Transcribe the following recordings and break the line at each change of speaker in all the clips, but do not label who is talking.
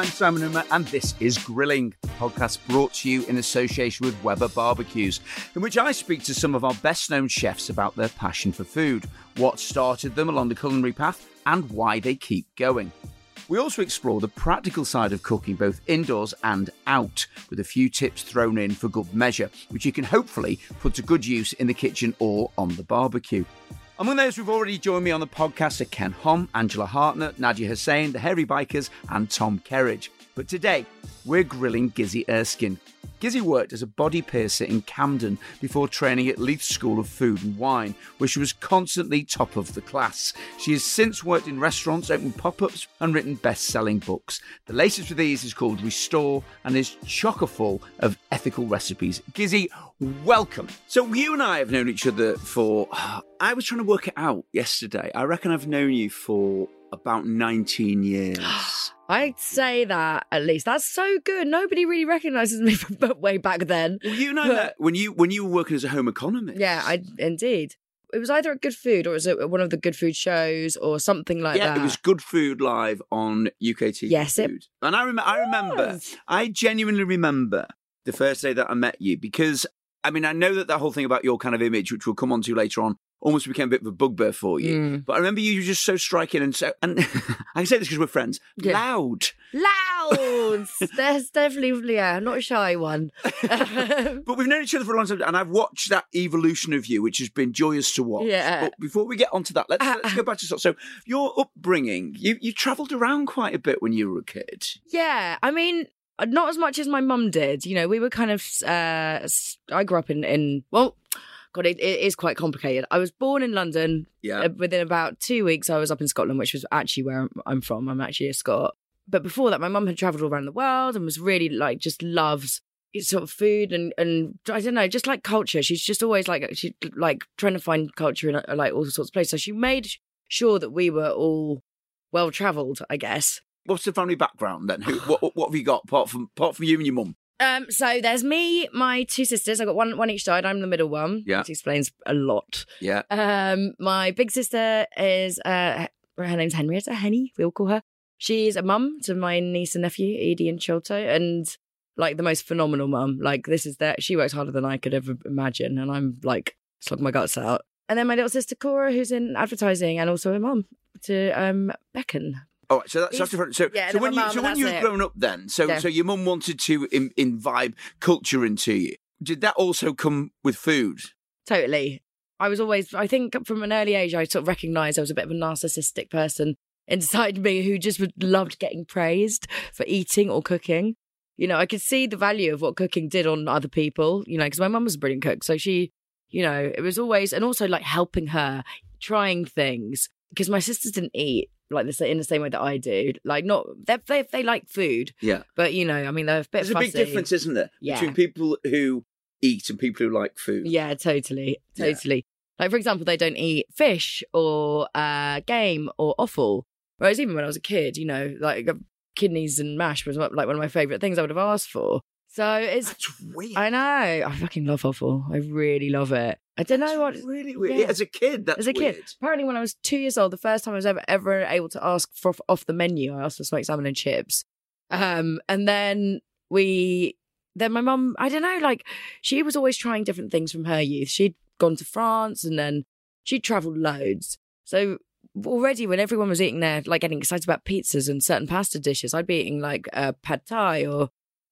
I'm Simon Rimmer, and this is Grilling, a podcast brought to you in association with Weber Barbecues, in which I speak to some of our best known chefs about their passion for food, what started them along the culinary path, and why they keep going. We also explore the practical side of cooking, both indoors and out, with a few tips thrown in for good measure, which you can hopefully put to good use in the kitchen or on the barbecue. Among those who've already joined me on the podcast are Ken Hom, Angela Hartnett, Nadiya Hussain, the Hairy Bikers, and Tom Kerridge. But today, we're grilling Gizzy Erskine. Gizzy worked as a body piercer in Camden before training at Leith School of Food and Wine, where she was constantly top of the class. She has since worked in restaurants, opened pop ups, and written best selling books. The latest of these is called Restore and is chocker full of ethical recipes. Gizzy, welcome. So, you and I have known each other for. I was trying to work it out yesterday. I reckon I've known you for about 19 years.
I'd say that at least. That's so good. Nobody really recognises me from way back then.
Well, you know that when you when you were working as a home economist.
Yeah, I indeed. It was either at Good Food or was it one of the Good Food shows or something like
yeah,
that.
Yeah, it was Good Food Live on UKT. TV.
Yes, it
Food. and I, rem- I remember. I genuinely remember the first day that I met you because I mean I know that that whole thing about your kind of image, which we'll come on to later on, almost became a bit of a bugbear for you.
Mm.
But I remember you were just so striking and so, and I can say this because we're friends,
Yeah.
loud.
Loud! There's definitely, yeah, not a shy one.
But we've known each other for a long time, and I've watched that evolution of you, which has been joyous to watch.
Yeah.
But before we get onto that, let's, let's go back to sort. so your upbringing. You you travelled around quite a bit when you were a kid.
Yeah, I mean, not as much as my mum did. You know, we were kind of. Uh, I grew up in in well, God, it, it is quite complicated. I was born in London.
Yeah.
Uh, within about two weeks, I was up in Scotland, which was actually where I'm- from. I'm actually a Scot. But before that, my mum had travelled all around the world and was really like just loves sort of food and and I don't know, just like culture. She's just always like she like trying to find culture in uh, like all sorts of places. So she made sure that we were all well travelled, I guess.
What's the family background then? Who, what, what have you got apart from apart from you and your mum?
Um, so there's me, my two sisters. I got one one each side. I'm the middle one.
Yeah.
which explains a lot.
Yeah.
Um, my big sister is uh, her name's Henrietta Henny. We'll call her. She's a mum to my niece and nephew Edie and Chilto, and like the most phenomenal mum. Like this is that she works harder than I could ever imagine, and I'm like slug my guts out. And then my little sister Cora, who's in advertising, and also a mum to um Beckon.
All right, so that's, that's different. So,
yeah,
so when you
mum,
so when you were
it.
grown up, then so
Yeah.
so your mum wanted to Im- imbibe culture into you. Did that also come with food?
Totally. I was always, I think from an early age, I sort of recognized I was a bit of a narcissistic person inside me who just would- loved getting praised for eating or cooking. You know, I could see the value of what cooking did on other people, you know, because my mum was a brilliant cook. So she, you know, it was always, and also like helping her, trying things, because my sisters didn't eat like this in the same way that I do. Like, not, they, they, they like food,
Yeah.
but, you know, I mean, they're a bit
There's a big difference, isn't there,
Yeah.
between people who eat and people who like food?
Yeah, totally,
Yeah.
totally. Like for example, they don't eat fish or uh, game or offal. Whereas even when I was a kid, you know, like uh, kidneys and mash was like one of my favourite things I would have asked for. So it's,
That's weird.
I know, I fucking love offal. I really love it. I don't know what.
That's really weird.
yeah.
As a kid, that's
As a kid,
weird.
apparently when I was two years old, the first time I was ever ever able to ask for off the menu, I asked for smoked salmon and chips. Um, and then we, then my mum, I don't know, like she was always trying different things from her youth. She'd gone to France and then she'd travelled loads. So already when everyone was eating there, like getting excited about pizzas and certain pasta dishes, I'd be eating like uh, pad thai or.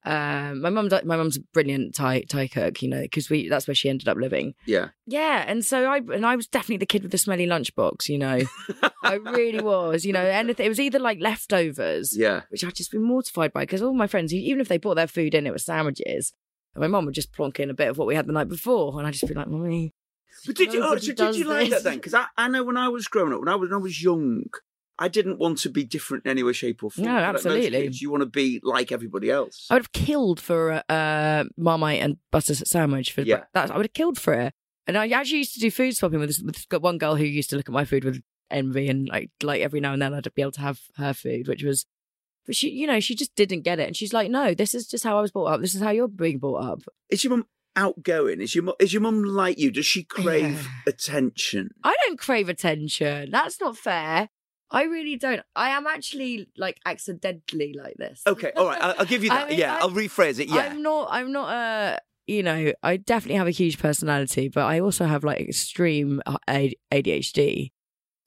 Um, my mum, my mum's a brilliant Thai Thai cook, you know, because we that's where she ended up living.
Yeah.
Yeah, and so I and I was definitely the kid with the smelly lunchbox, you know. I really was, you know. Anything it was either like leftovers,
Yeah.
which I'd just been mortified by because all my friends, even if they brought their food in, it was sandwiches. And my mum would just plonk in a bit of what we had the night before, and I'd just be like, "Mummy."
But did you? Oh, so did you like
this."
that then? Because I, I know when I was growing up, when I was when I was young, I didn't want to be different in any way, shape, or form.
No, absolutely.
kids, you want to be like everybody else.
I would have killed for a uh, Marmite and butter sandwich for
Yeah.
that. I would have killed for it. And I actually used to do food swapping with, this, with one girl who used to look at my food with envy, and like like every now and then I'd be able to have her food, which was. But she, you know, she just didn't get it, and she's like, "No, this is just how I was brought up. This is how you're being brought up."
Is your mum outgoing? Is your mu- is your mum like you? Does she crave
Yeah.
attention?
I don't crave attention. That's not fair. I really don't. I am actually like accidentally like this.
Okay, all right. I'll, I'll give you
I
that.
mean,
yeah,
I-
I'll rephrase it. Yeah.
I'm not. I'm not a. You know, I definitely have a huge personality, but I also have like extreme ADHD,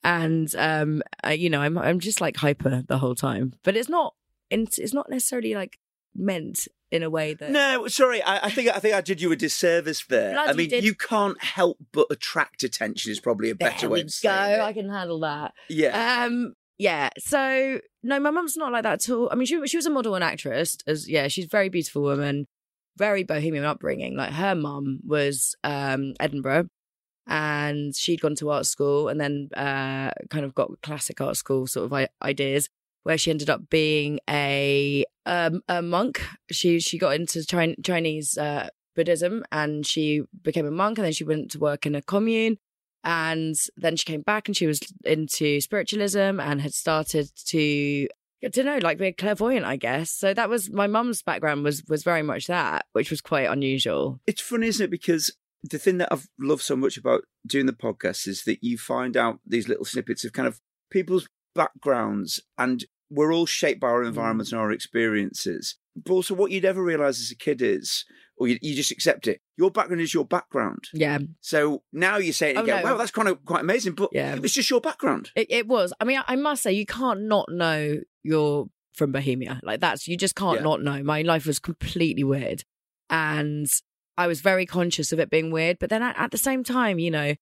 and um, I, you know, I'm I'm just like hyper the whole time. But it's not. It's not necessarily like meant in a way that.
No, sorry. I, I think I think I did you a disservice there. I mean,
did.
you can't help but attract attention. Is probably a
There
better
we
way
go.
of saying
I can handle that.
Yeah.
Um, yeah. So no, my mum's not like that at all. I mean, she she was a model and actress. As yeah, she's a very beautiful woman, very bohemian upbringing. Like her mum was um Edinburgh, and she'd gone to art school and then uh kind of got classic art school sort of I- ideas. Where she ended up being a um, a monk. She she got into Chin- Chinese uh, Buddhism and she became a monk and then she went to work in a commune and then she came back and she was into spiritualism and had started to I don't know, like be a clairvoyant, I guess. So that was my mum's background was was very much that, which was quite unusual.
it's funny, isn't it? Because the thing that I've loved so much about doing the podcast is that you find out these little snippets of kind of people's backgrounds, and we're all shaped by our hmm. environments and our experiences. But also, what you'd never realize as a kid is, or you, you just accept it. Your background is your background.
Yeah,
So now you say it and
Oh,
you go,
no.
"Wow, that's kind of quite amazing." But
Yeah.
it's just your background.
it, it was. I mean, I, I must say, you can't not know you're from Bohemia. Like that's you just can't
Yeah.
not know. My life was completely weird, and I was very conscious of it being weird. But then at, at the same time, you know,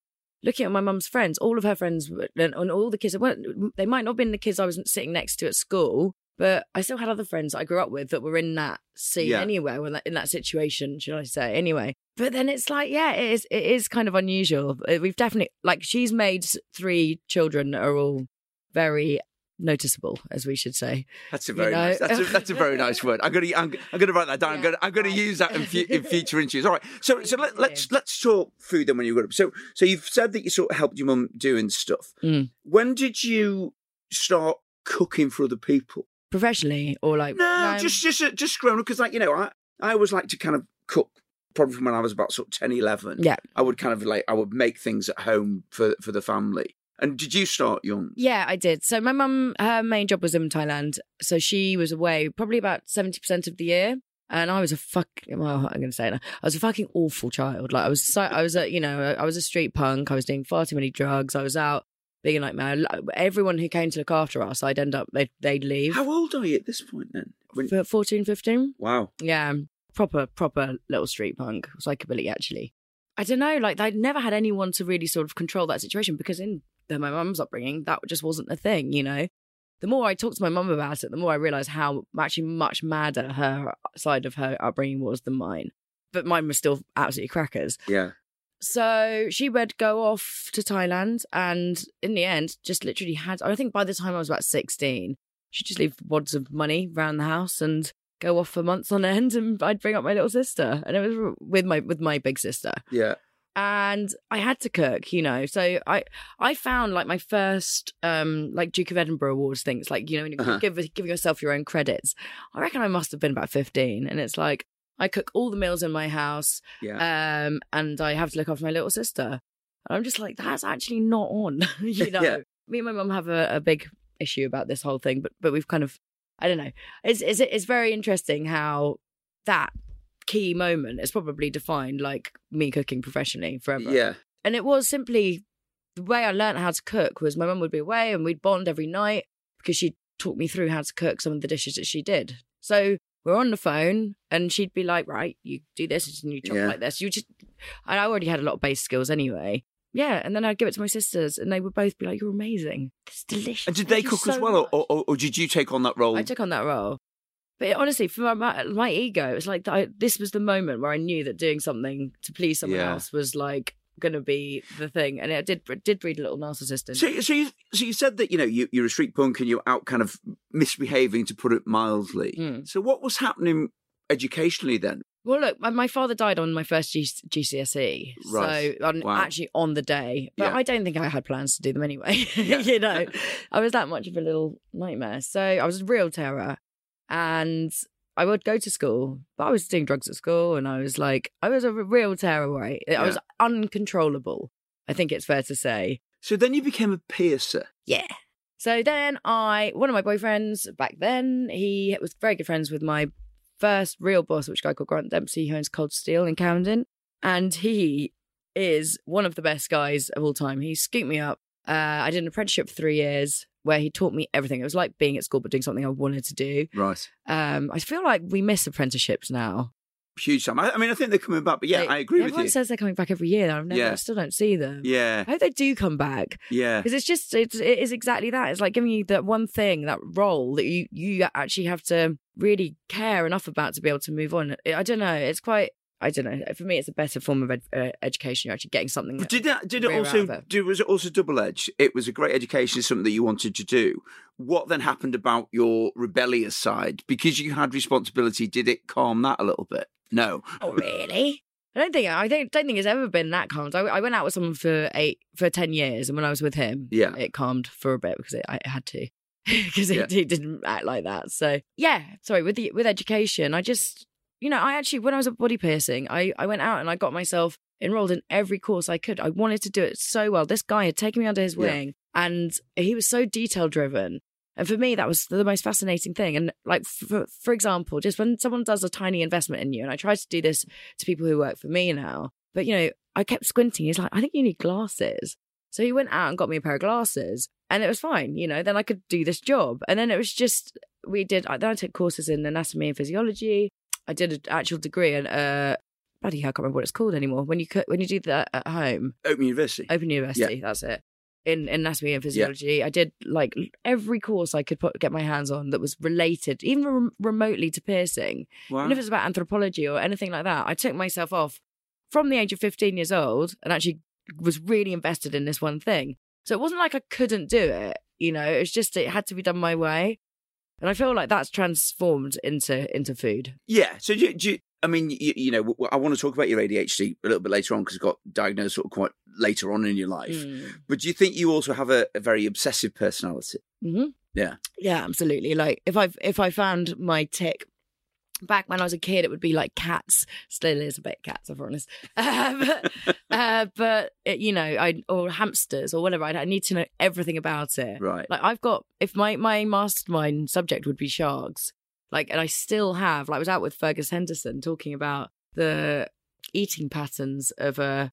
looking at my mum's friends, all of her friends and, and all the kids, weren't, they might not have been the kids I was sitting next to at school, but I still had other friends I grew up with that were in that scene
Yeah.
anyway, when that, in that situation, should I say? Anyway, but then it's like, yeah, it is. It is kind of unusual. We've definitely like she's made three children that are all very noticeable, as we should say.
That's a
You
very
know?
nice. That's a, that's a very nice word. I'm gonna I'm, I'm gonna write that down. I'm gonna I'm gonna use that in, fu- in future interviews. All right. So so let, let's let's talk food then when you got up. So so you've said that you sort of helped your mum doing stuff.
Mm.
When did you start cooking for other people?
Professionally, or like
No, just just just growing up because like you know I I always like to kind of cook. Probably from when I was about sort of 10, 11.
Yeah.
I would kind of like I would make things at home for for the family. And did you start young?
Yeah, I did. So my mum, her main job was in Thailand. So she was away probably about 70% of the year. And I was a fuck, well, I'm going to say it now. I was a fucking awful child. Like I was so, I was a, you know, I was a street punk. I was doing far too many drugs. I was out being a nightmare. Everyone who came to look after us, I'd end up, they'd, they'd leave.
How old are you at this point then? When,
14, 15?
wow.
Yeah, proper, proper little street punk, psychobilly actually. I don't know, like I'd never had anyone to really sort of control that situation because in the, my mum's upbringing, that just wasn't a thing, you know. The more I talked to my mum about it, the more I realised how actually much madder her side of her upbringing was than mine. But mine was still absolutely crackers.
Yeah.
So she would go off to Thailand and in the end just literally had I think by the time I was about 16, she'd just leave wads of money around the house and go off for months on end and I'd bring up my little sister. And it was with my with my big sister.
Yeah.
And I had to cook, you know. So I I found like my first um like Duke of Edinburgh Awards things, like, you know, when you
Uh-huh.
give giving yourself your own credits. I reckon I must have been about 15. And it's like I cook all the meals in my house
Yeah.
um, and I have to look after my little sister. And I'm just like, that's actually not on. you know,
Yeah.
me and my mum have a, a big issue about this whole thing, but but we've kind of, I don't know. It's it's it's very interesting how that key moment is probably defined like me cooking professionally forever.
yeah.
And it was simply the way I learned how to cook was my mum would be away and we'd bond every night because she'd talk me through how to cook some of the dishes that she did. So we're on the phone and she'd be like, right, you do this and you chop
Yeah.
like this. You just, and I already had a lot of base skills anyway. Yeah. And then I'd give it to my sisters and they would both be like, you're amazing. It's delicious.
And did they
Thank
cook as well, or, or, or did you take on that role?
I took on that role. But honestly, for my, my, ego, it's like I, this was the moment where I knew that doing something to please someone
Yeah.
else was like going to be the thing, and it did it did breed a little narcissist. in.
So, so you, so you said that you know you, you're a street punk and you're out kind of misbehaving, to put it mildly.
Mm.
So, what was happening educationally then?
Well, look, my, my father died on my first G- GCSE,
Right.
so on,
Wow.
actually on the day. But
Yeah.
I don't think I had plans to do them anyway. You know, I was that much of a little nightmare. So I was a real terror, and I would go to school, but I was doing drugs at school, and I was like, I was a real terror. Right, I was uncontrollable. I think it's fair to say.
So then you became a piercer.
Yeah. So then I, one of my boyfriends back then, he was very good friends with my first real boss, which guy called Grant Dempsey, who owns Cold Steel in Camden. And he is one of the best guys of all time. He scooped me up. Uh, I did an apprenticeship for three years where he taught me everything. It was like being at school, but doing something I wanted to do.
Right.
Um, I feel like we miss apprenticeships now.
Huge time. I, I mean, I think they're coming back, but yeah,
They-
I agree with
Everyone says they're coming back every year. I've never,
Yeah.
I still don't see them.
yeah,
I hope they do come back
yeah.
because it's just it's, it is exactly that. It's like giving you that one thing, that role that you you actually have to really care enough about to be able to move on. I don't know. It's quite. I don't know. For me, it's a better form of ed- uh, education. You're actually getting something.
Did that? Did it also
it.
do? Was it also double edged? It was a great education, something that you wanted to do. What then happened about your rebellious side? Because you had responsibility, did it calm that a little bit? No.
Oh, really? I don't think I don't, don't think it's ever been that calm. I, I went out with someone for eight for ten years, and when I was with him,
Yeah.
it calmed for a bit because it, I had to because
Yeah.
he, he didn't act like that. So yeah, sorry with the with education, I just you know I actually when I was at body piercing, I I went out and I got myself enrolled in every course I could. I wanted to do it so well. This guy had taken me under his
Yeah.
wing, and he was so detail driven. And for me, that was the most fascinating thing. And like, for, for example, just when someone does a tiny investment in you, and I try to do this to people who work for me now, but you know, I kept squinting. He's like, I think you need glasses. So he went out and got me a pair of glasses, and it was fine. You know, then I could do this job. And then it was just we did. I- Then I took courses in anatomy and physiology. I did an actual degree in uh, bloody hell, I can't remember what it's called anymore. When you when you do that at home,
Open University.
Open University. That's it. In, in anatomy and physiology, I did like every course I could put get my hands on that was related, even rem- remotely to piercing.
Wow.
Even if it's about anthropology or anything like that, I took myself off from the age of 15 years old and actually was really invested in this one thing. So it wasn't like I couldn't do it, you know, it was just it had to be done my way. And I feel like that's transformed into into food.
Yeah. So do you, do you, I mean, you, you know, I want to talk about your ADHD a little bit later on because it got diagnosed sort of quite later on in your life.
Mm.
But do you think you also have a, a very obsessive personality?
hmm
Yeah.
Yeah, absolutely. Like if I if I found my tick back when I was a kid, it would be like cats. Still is a bit cats, if I'm honest. Um, uh, but it, you know, I or hamsters or whatever. I, I need to know everything about it.
Right.
Like I've got if my my mastermind subject would be sharks. Like, and I still have. Like, I was out with Fergus Henderson talking about the eating patterns of a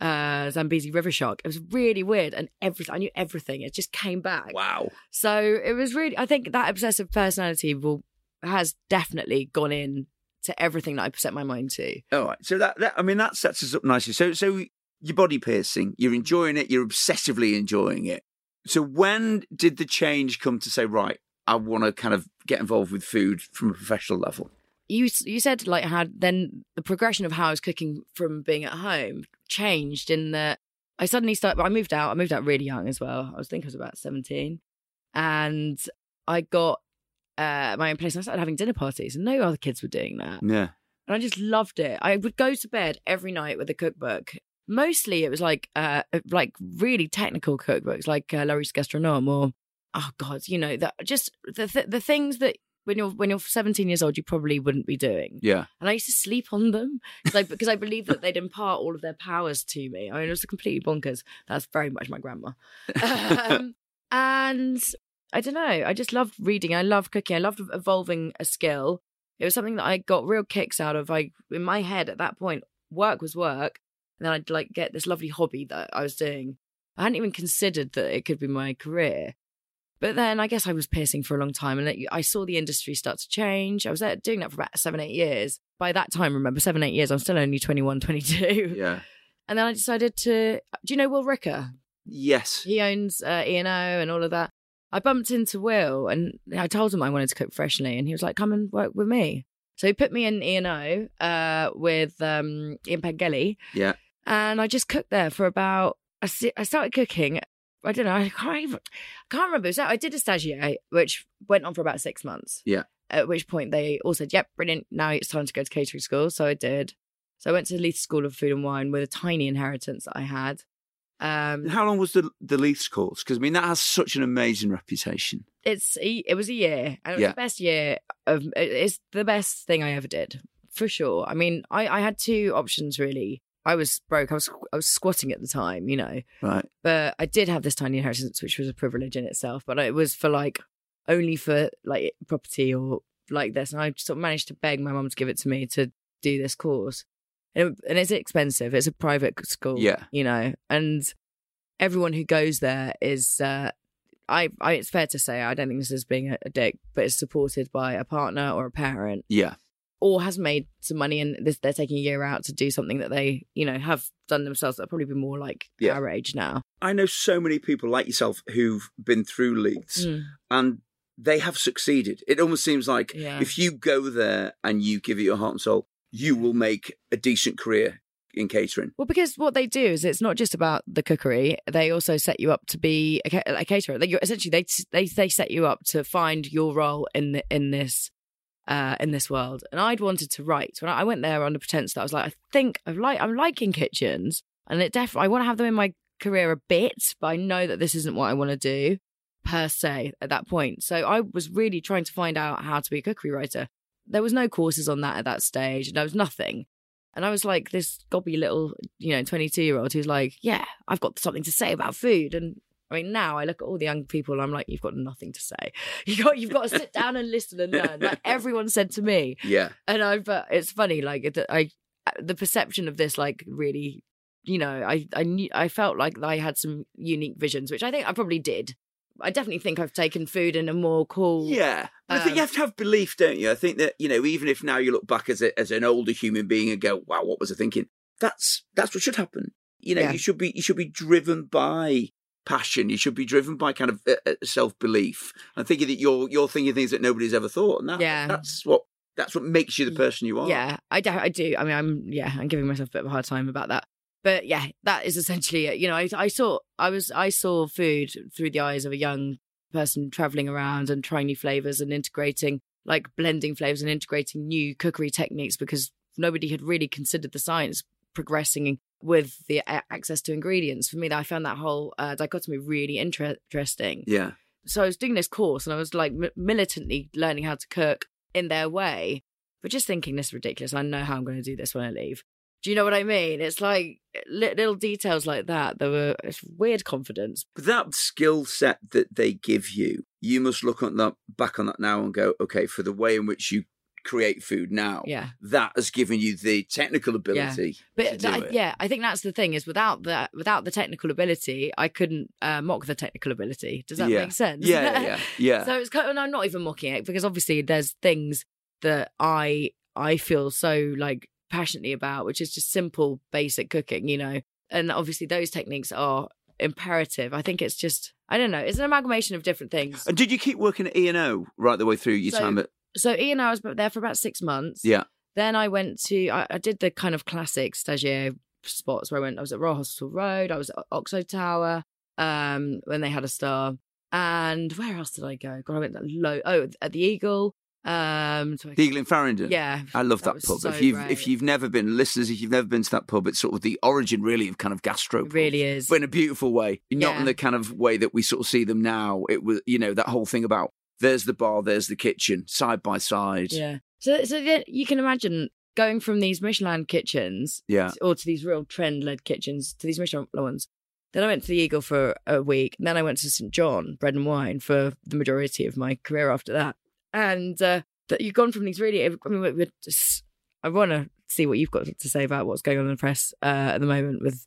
uh, Zambezi river shark. It was really weird, and everything I knew everything. It just came back.
Wow.
So it was really. I think that obsessive personality will has definitely gone in to everything that I set my mind to.
All right. So that, that I mean that sets us up nicely. So so your body piercing, you're enjoying it, you're obsessively enjoying it. So when did the change come to say, right, I want to kind of get involved with food from a professional level?
You you said like how then the progression of how I was cooking from being at home changed in that I suddenly started. I moved out. I moved out really young as well. I was think I was about seventeen, and I got uh, my own place. And I started having dinner parties, and no other kids were doing that.
Yeah.
and I just loved it. I would go to bed every night with a cookbook. Mostly, it was like uh, like really technical cookbooks, like uh, Larousse Gastronomique, or oh god, you know that just the th- the things that when you're when you're 17 years old, you probably wouldn't be doing.
Yeah.
And I used to sleep on them because I, because I believed that they'd impart all of their powers to me. I mean, it was completely bonkers. That's very much my grandma. Um, and I don't know. I just loved reading. I loved cooking. I loved evolving a skill. It was something that I got real kicks out of. I in my head at that point, work was work, and then I'd like get this lovely hobby that I was doing. I hadn't even considered that it could be my career. But then I guess I was piercing for a long time and it- I saw the industry start to change. I was there doing that for about seven, eight years. By that time, remember, seven, eight years, I'm still only 21, 22.
Yeah.
And then I decided to, do you know Will Ricker?
Yes.
He owns uh, E&O and all of that. I bumped into Will and I told him I wanted to cook freshly, and he was like, come and work with me. So he put me in E&O uh, with um, Ian Pengelly
Yeah.
and I just cooked there for about. I si- I started cooking. I don't know. I can't even. I can't remember. So I did a stagiaire, which went on for about six months.
Yeah.
At which point they all said, "Yep, brilliant. Now it's time to go to catering school." So I did. So I went to the Leith School of Food and Wine with a tiny inheritance that I had. Um,
How long was the the Leiths course? Because I mean that has such an amazing reputation.
it's it was a year, and it was
Yeah.
the best year of. It's the best thing I ever did for sure. I mean, I I had two options really. I was broke. I was I was squatting at the time, you know.
Right.
But I did have this tiny inheritance, which was a privilege in itself. But it was for like only for like property or like this, and I sort of managed to beg my mum to give it to me to do this course. And, it- and it's expensive. It's a private school,
Yeah.
you know, and everyone who goes there is. uh I, I, it's fair to say, I don't think this is being a, a dick, but it's supported by a partner or a parent
Yeah.
or has made some money and this, they're taking a year out to do something that they, you know, have done themselves. That'll probably be more like
Yeah.
our age now.
I know so many people like yourself who've been through Leiths
Mm.
and they have succeeded. It almost seems like
Yeah.
if you go there and you give it your heart and soul, you will make a decent career in catering.
Well, because what they do is it's not just about the cookery. They also set you up to be a, a caterer. You're, essentially, they they they set you up to find your role in the, in this uh, in this world. And I'd wanted to write when I went there the pretense that I was like, I think I like I'm liking kitchens, and it definitely I want to have them in my career a bit, but I know that this isn't what I want to do per se at that point. So I was really trying to find out how to be a cookery writer. There was no courses on that at that stage. And there was nothing. And I was like this gobby little, you know, 22 year old who's like, yeah, I've got something to say about food. And I mean, now I look at all the young people, I'm like, you've got nothing to say. You got, you've got to sit down and listen and learn. Like everyone said to me.
Yeah.
And I, but it's funny, like it- I, the perception of this, like really, you know, I, I knew, I felt like I had some unique visions, which I think I probably did. I definitely think I've taken food in a more cool.
Yeah. But I think
Um,
you have to have belief, don't you? I think that, you know, even if now you look back as a, as an older human being and go, wow, what was I thinking? That's that's what should happen. You know,
Yeah.
you should be you should be driven by passion. You should be driven by kind of uh, uh, self belief. I'm thinking that you're you're thinking things that nobody's ever thought, and that,
Yeah.
that's what that's what makes you the person you are.
Yeah, I, do- I do. I mean, I'm yeah, I'm giving myself a bit of a hard time about that. But yeah, that is essentially it. You know, I, I saw I was I saw food through the eyes of a young person traveling around and trying new flavors and integrating like blending flavors and integrating new cookery techniques because nobody had really considered the science progressing with the access to ingredients. For me, I found that whole uh, dichotomy really inter- interesting
Yeah.
so I was doing this course and I was like mi- militantly learning how to cook in their way, but just thinking this is ridiculous. I know how I'm going to do this when I leave. Do you know what I mean? It's like little details like that. There were it's weird confidence.
That skill set that they give you, you must look at that back on that now and go, okay, for the way in which you create food now,
Yeah,
that has given you the technical ability to
but
do
that,
it.
yeah, I think that's the thing is without that, without the technical ability, I couldn't uh, mock the technical ability. Does that
Yeah.
make sense?
Yeah, yeah, yeah. yeah.
So it's kind of, and I'm not even mocking it because obviously there's things that I I feel so like passionately about, which is just simple, basic cooking, you know. And obviously those techniques are imperative. I think it's just I don't know, it's an amalgamation of different things.
and did you keep working at E and O right the way through your
So-
time at?
So Ian, I was there for about six months.
Yeah.
Then I went to I, I did the kind of classic stagiaire spots where I went. I was at Royal Hospital Road. I was at Oxo Tower. Um, when they had a star. And where else did I go? God, I went low. Oh, at the Eagle. Um, so
The Eagle in Farringdon.
yeah,
I love
that
that, pub.
so
if you've
great.
if you've never been, listeners, if you've never been to that pub, it's sort of the origin really of kind of gastro.
it really is.
but in a beautiful way, not
Yeah.
in the kind of way that we sort of see them now. It was, you know, that whole thing about there's the bar, there's the kitchen, side by side.
Yeah. So so then you can imagine going from these Michelin kitchens
Yeah.
or to these real trend led kitchens to these Michelin ones. Then I went to the Eagle for a week. And then I went to St John Bread and Wine for the majority of my career after that. And uh, that you've gone from these really. I mean, we're, just, I want to see what you've got to say about what's going on in the press uh, at the moment with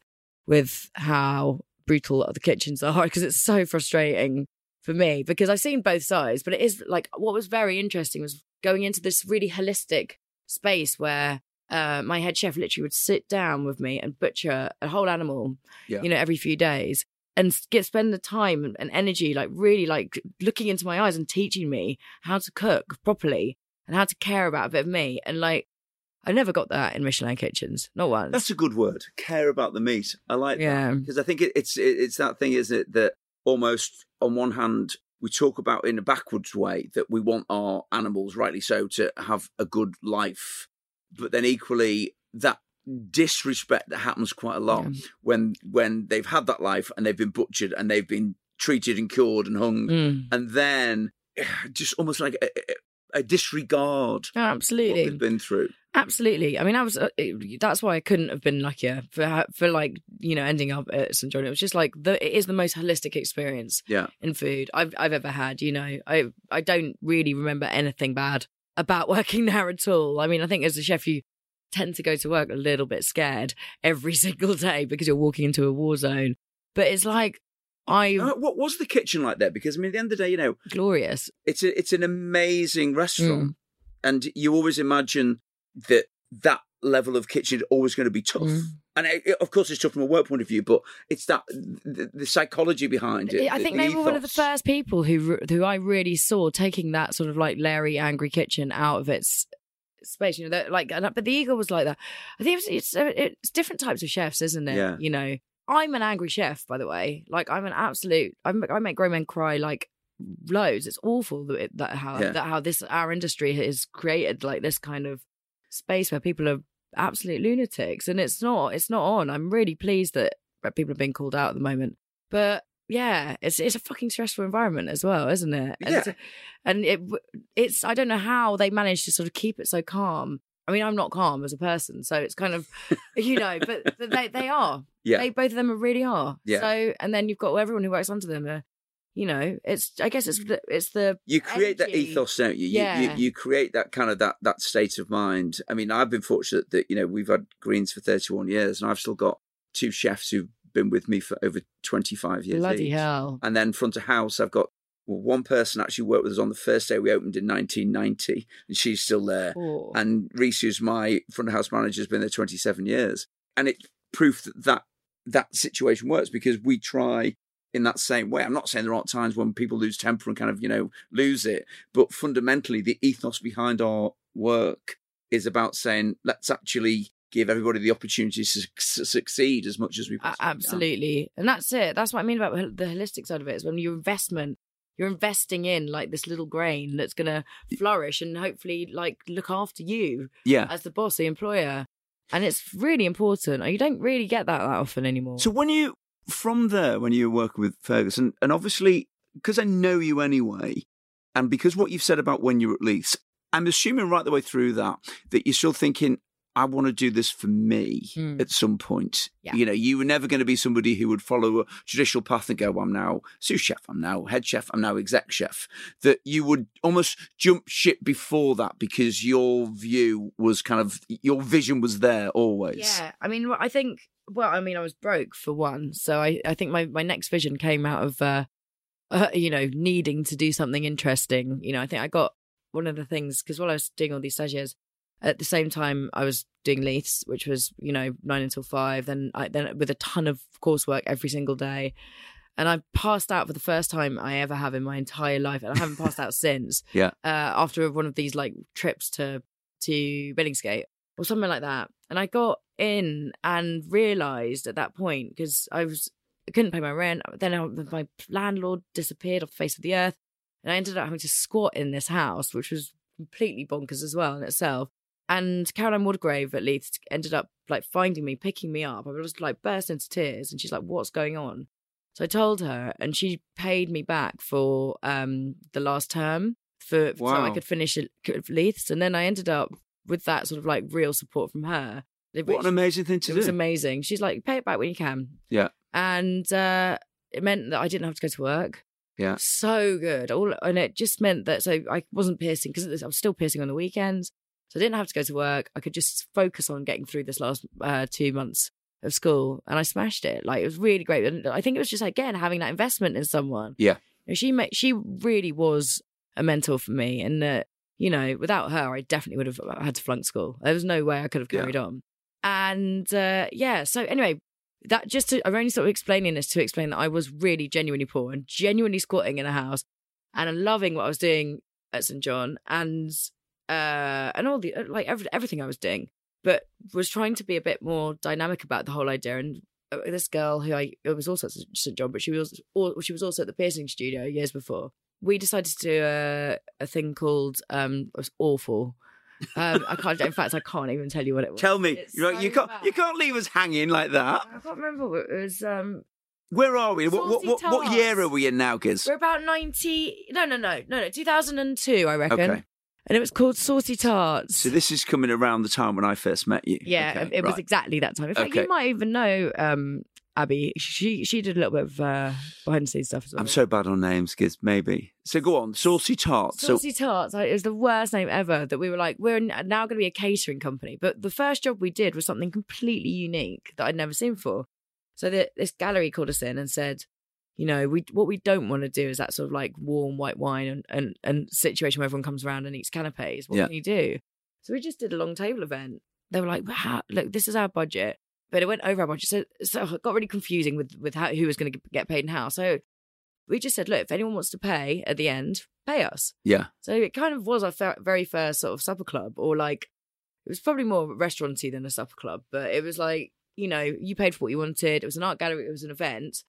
with how brutal the kitchens are because it's so frustrating for me because I've seen both sides. But it is like what was very interesting was going into this really holistic space where uh, my head chef literally would sit down with me and butcher a whole animal,
Yeah.
you know, every few days and get spend the time and, energy like really like looking into my eyes and teaching me how to cook properly and how to care about a bit of me and like I never got that in Michelin kitchens, not once.
That's a good word. Care about the meat. I like that.
yeah,
because I think it, it's it, it's that thing, isn't it? That almost on one hand we talk about in a backwards way that we want our animals, rightly so, to have a good life, but then equally that disrespect that happens quite a lot
Yeah.
when when they've had that life and they've been butchered and they've been treated and cured and hung,
Mm.
and then just almost like a, a disregard
Oh,
what
absolutely.
they've been through.
Absolutely. I mean, I was. Uh, it- that's why I couldn't have been luckier for for like you know ending up at St John. It was just like the it is the most holistic experience
Yeah.
in food I've I've ever had. You know, I I don't really remember anything bad about working there at all. I mean, I think as a chef, you tend to go to work a little bit scared every single day because you're walking into a war zone. But it's like I
Uh, what was the kitchen like there? Because I mean, at the end of the day, you know,
glorious.
it's a, it's an amazing restaurant,
Mm.
and you always imagine that that level of kitchen is always going to be tough.
Mm.
And it, it- of course, it's tough from a work point of view, but it's that the, the psychology behind it.
I think
the
they were one of the first people who who I really saw taking that sort of like Larry angry kitchen out of its space. You know, that like, but the Eagle was like that. I think it's it's, uh, it's different types of chefs, isn't it?
Yeah.
You know, I'm an angry chef, by the way. Like, I'm an absolute. I'm, I make grown men cry like loads. It's awful that, it, that how
Yeah.
that how this our industry has created like this kind of space where people are absolute lunatics, and it's not. It's not on. I'm really pleased that people are being called out at the moment, but. Yeah, it's it's a fucking stressful environment as well, isn't it? And,
Yeah.
it's- and it it's I don't know how they manage to sort of keep it so calm. I mean, I'm not calm as a person, so it's kind of you know, but, but they they are.
Yeah.
They both of them really are.
Yeah.
So and then you've got everyone who works under them. Are, you know, it's I guess it's mm. the, it's the
you create that ethos, don't you? You,
Yeah.
you? you create that kind of that that state of mind. I mean, I've been fortunate that you know we've had Greens for 31 years, and I've still got two chefs who've been with me for over 25 years.
bloody
each.
hell.
And then front of house, I've got well, one person actually worked with us on the first day we opened in 1990, and she's still there.
Oh.
And Reese, who's my front of house manager, has been there 27 years. And it's proof that, that that situation works because we try in that same way. I'm not saying there aren't times when people lose temper and kind of, you know, lose it, but fundamentally, the ethos behind our work is about saying, let's actually give everybody the opportunity to su- succeed as much as we possibly can.
absolutely and that's it that's what i mean about the holistic side of it is when your investment you're investing in like this little grain that's going to flourish and hopefully like look after you
Yeah.
as the boss the employer and it's really important you don't really get that that often anymore
So when you from there, when you were working with Ferguson, and obviously because I know you anyway, and because what you've said about when you're at Leiths, I'm assuming right the way through that that you're still thinking. I want to do this for me
Hmm.
at some point.
Yeah.
You know, you were never going to be somebody who would follow a traditional path and go, I'm now sous chef, I'm now head chef, I'm now exec chef. That you would almost jump ship before that because your view was kind of, your vision was there always.
Yeah, I mean, I think. Well, I mean, I was broke for one, so I, I think my, my next vision came out of, uh, uh, you know, needing to do something interesting. You know, I think I got one of the things because while I was doing all these stages, at the same time I was doing Leiths, which was you know nine until five. Then I then with a ton of coursework every single day, and I passed out for the first time I ever have in my entire life, and I haven't passed out since.
Yeah.
Uh, after one of these like trips to to Billingsgate or something like that. And I got in and realised at that point because I was I couldn't pay my rent. Then I, my landlord disappeared off the face of the earth, and I ended up having to squat in this house, which was completely bonkers as well in itself. And Caroline Waldegrave at Leiths ended up like finding me, picking me up. I was like burst into tears, and she's like, "What's going on?" So I told her, and she paid me back for um the last term for so I could finish at Leiths, and then I ended up with that sort of like real support from her.
What an amazing thing to
it
do.
was amazing. She's like, pay it back when you can.
Yeah.
And uh, it meant that I didn't have to go to work.
Yeah.
So good. All and it just meant that so I wasn't piercing because I was still piercing on the weekends. So I didn't have to go to work. I could just focus on getting through this last uh, two months of school, and I smashed it. Like it was really great. And I think it was just again having that investment in someone.
Yeah.
She made, she really was a mentor for me, and uh, you know, without her, I definitely would have had to flunk school. There was no way I could have
Yeah.
carried on. And uh, yeah, so anyway, that just to, I'm only sort of explaining this to explain that I was really genuinely poor and genuinely squatting in a house and loving what I was doing at St John and uh and all the like every, everything I was doing, but was trying to be a bit more dynamic about the whole idea. And uh, this girl who I it was also at St John, but she was she was also at the piercing studio years before. We decided to do a a thing called um it was awful. Um, I can't. In fact, I can't even tell you what it was.
Tell me,
It's
you, know, you
so
can't
bad.
you can't leave us hanging like that.
I can't remember what it was. Um,
Where are we? What, what, what, what year are we in now, Giz?
we're about ninety. No, no, no, no, no. Two thousand and two, I reckon.
Okay.
And it was called Saucy Tarts.
So this is coming around the time when I first met you.
yeah,
Okay,
it was exactly that time. In fact,
Okay.
you might even know um, Abby. She she did a little bit of uh, behind the scenes stuff as well.
I'm so bad on names, Giz. Maybe. So go on. Saucy tarts. So
Saucy Tarts. like, It was the worst name ever. That we were like, we're now going to be a catering company. But the first job we did was something completely unique that I'd never seen before. So the, this gallery called us in and said, you know, we what we don't want to do is that sort of like warm white wine and and, and situation where everyone comes around and eats canapes. What
Yeah.
can you do? So we just did a long table event. They were like, "How- look, this is our budget. But it went over our budget. So, so it got really confusing with, with how, who was going to get paid and how. So we just said, look, if anyone wants to pay at the end, pay us.
yeah.
So it kind of was our very first sort of supper club, or like it was probably more restauranty than a supper club, but it was like you know you paid for what you wanted. It was an art gallery. It was an event.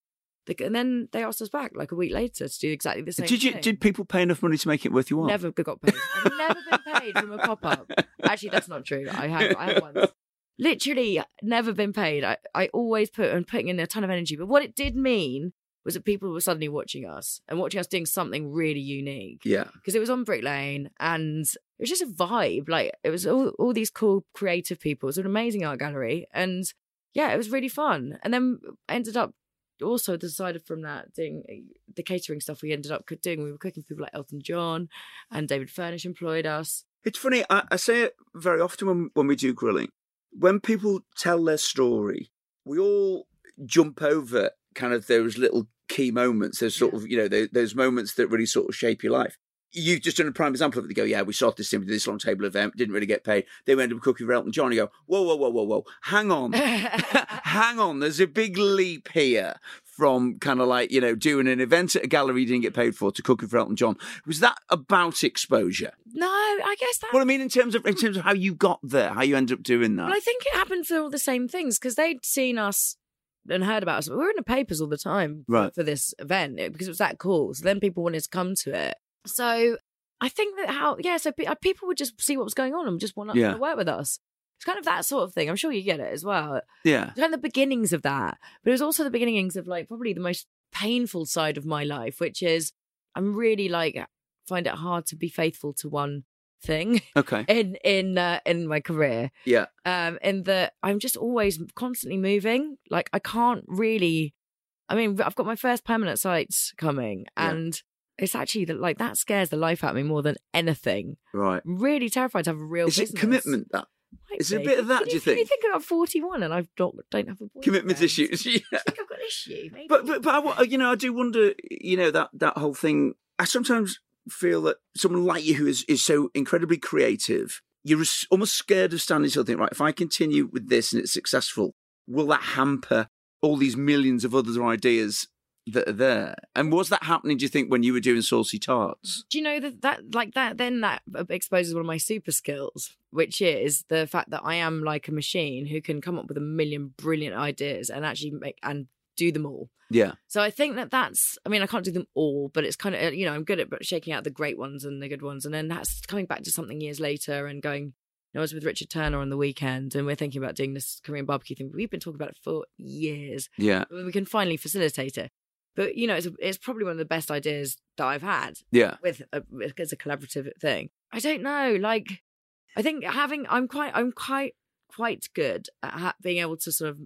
And then they asked us back like a week later to do exactly the same.
Did you
thing.
did people pay enough money to make it worth your while?
Never got paid. I've never been paid from a pop up. Actually, that's not true. I have. I have once. Literally, never been paid. I, I always put and putting in a ton of energy. But what it did mean was that people were suddenly watching us and watching us doing something really unique
Yeah.
because it was on Brick Lane and it was just a vibe. Like it was all, all these cool creative people. It was an amazing art gallery. And yeah, it was really fun. And then ended up also decided from that doing eh, the catering stuff we ended up doing. We were cooking for people like Elton John and David Furnish employed us.
It's funny. I, I say it very often when when we do grilling. When people tell their story, we all jump over kind of those little key moments. Those sort of you know those, those moments that really sort of shape your life. You've just done a prime example of it. They go, yeah, we started this thing, this long table event, um, didn't really get paid. They went up cooking for Elton John. You go, whoa, whoa, whoa, whoa, whoa, hang on, hang on. There's a big leap here from kind of like you know doing an event at a gallery you didn't get paid for to cooking for Elton John. Was that about exposure?
no, I guess that.
What I mean in terms of in terms of how you got there, how you ended up doing that.
Well, I think it happened for all the same things because they'd seen us and heard about us. We were in the papers all the time for,
Right.
for this event because it was that cool. So then people wanted to come to it. So I think that how yeah, so pe- uh, people would just see what was going on and just want to work with us. It's kind of that sort of thing. I'm sure you get it as well.
yeah,
It's kind of the beginnings of that, but it was also the beginnings of like probably the most painful side of my life, which is I'm really like find it hard to be faithful to one thing
okay,
in in uh, in my career
yeah,
um in that i'm just always constantly moving like i can't really i mean i've got my first permanent sites coming
Yeah.
and it's actually that like that scares the life out of me more than anything
right.
I'm really terrified to have a real
Is it commitment that
Might
is it a bit of that,
Can
do you
can
think?
think i'm 41 and i don't don't have a
commitment issues? Yeah.
i think i've got an issue maybe.
But but but I, uh, you know I do wonder you know that that whole thing. I sometimes feel that someone like you who is is so incredibly creative, you're almost scared of standing still. Think right, if I continue with this and it's successful, will that hamper all these millions of other ideas that are there? And was that happening? Do you think when you were doing saucy tarts?
do you know that that like that then that uh, exposes one of my super skills which is the fact that i am like a machine who can come up with a million brilliant ideas and actually make and do them all
Yeah,
so i think that that's i mean i can't do them all but it's kind of uh, you know i'm good at shaking out the great ones and the good ones and then that's coming back to something years later and going I was with Richard Turner on the weekend, and we're thinking about doing this Korean barbecue thing. We've been talking about it for years.
yeah,
We can finally facilitate it, but you know, it's, it's probably one of the best ideas that I've had
yeah,
with a, as a collaborative thing. I don't know. Like, I think having I'm quite I'm quite quite good at ha- being able to sort of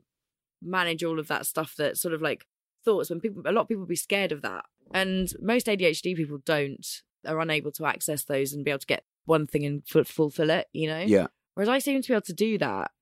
manage all of that stuff that sort of like thoughts when people a lot of people be scared of that, and most ADHD people don't are unable to access those and be able to get one thing and fu- fulfill it. You know.
yeah.
Whereas I seem to be able to do that.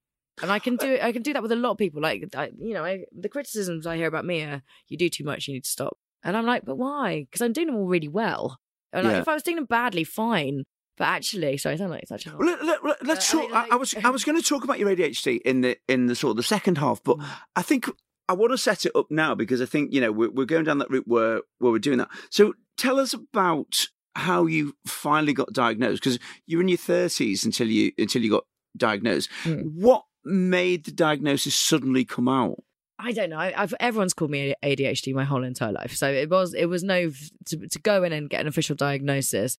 And I can do it. I can do that with a lot of people. Like, I, you know, I, the criticisms I hear about me are, "You do too much. You need to stop." And I'm like, "But why? Because I'm doing them all really well. And like,
Yeah.
if I was doing them badly, fine. But actually, sorry, I sound like such a.
Well, let, let, let's
Uh, I
talk.
mean,
I, I was I was going to talk about your ADHD in the in the sort of the second half, but
Mm.
I think I want to set it up now because I think you know we're, we're going down that route where where we're doing that. So tell us about how you finally got diagnosed because you're in your thirties until you until you got diagnosed.
Mm.
What made the diagnosis suddenly come out?
I don't know. I've, everyone's called me ADHD my whole entire life, so it was it was no to, to go in and get an official diagnosis.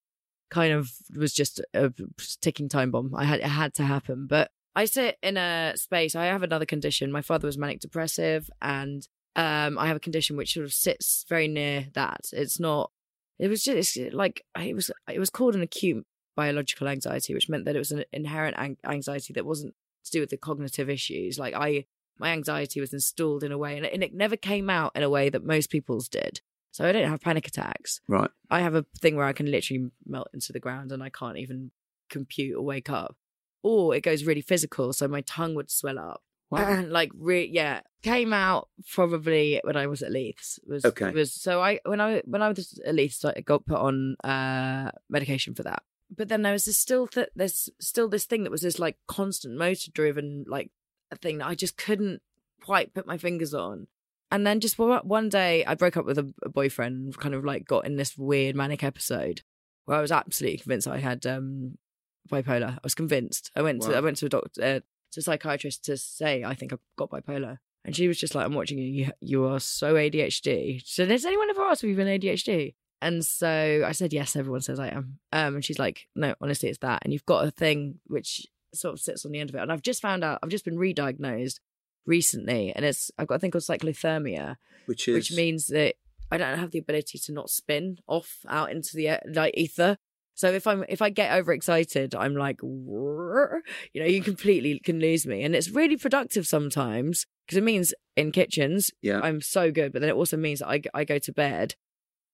Kind of was just a ticking time bomb. I had it had to happen, but I sit in a space. I have another condition. My father was manic depressive, and um, I have a condition which sort of sits very near that. It's not. It was just like it was. It was called an acute biological anxiety, which meant that it was an inherent anxiety that wasn't to do with the cognitive issues. Like I, my anxiety was installed in a way, and it, and it never came out in a way that most people's did. So I don't have panic attacks.
Right.
I have a thing where I can literally melt into the ground and I can't even compute or wake up. Or it goes really physical, so my tongue would swell up.
Wow.
like re- yeah, came out probably when I was at Leith's. Was
Okay.
was so I when I when I was at Leith's, I got put on uh medication for that. But then there was this still th- there's still this thing that was this like constant motor driven like a thing that I just couldn't quite put my fingers on. And then just one day, I broke up with a, a boyfriend, kind of like got in this weird manic episode where I was absolutely convinced I had um, bipolar. I was convinced. I went to I went to a doctor, uh, to a psychiatrist to say I think I've got bipolar, and she was just like, "I'm watching you. You, you are so ADHD." She said, "Has anyone ever asked if you've been ADHD?" And so I said, "Yes, everyone says I am." Um, and she's like, "No, honestly, it's that." And you've got a thing which sort of sits on the end of it. And I've just found out. I've just been re-diagnosed recently, and it's I've got a thing called cyclothymia,
Which is
which means that I don't have the ability to not spin off out into the like ether. So if I'm if I get overexcited, I'm like, you know, you completely can lose me, and it's really productive sometimes because it means in kitchens
yeah.
I'm so good, but then it also means that I I go to bed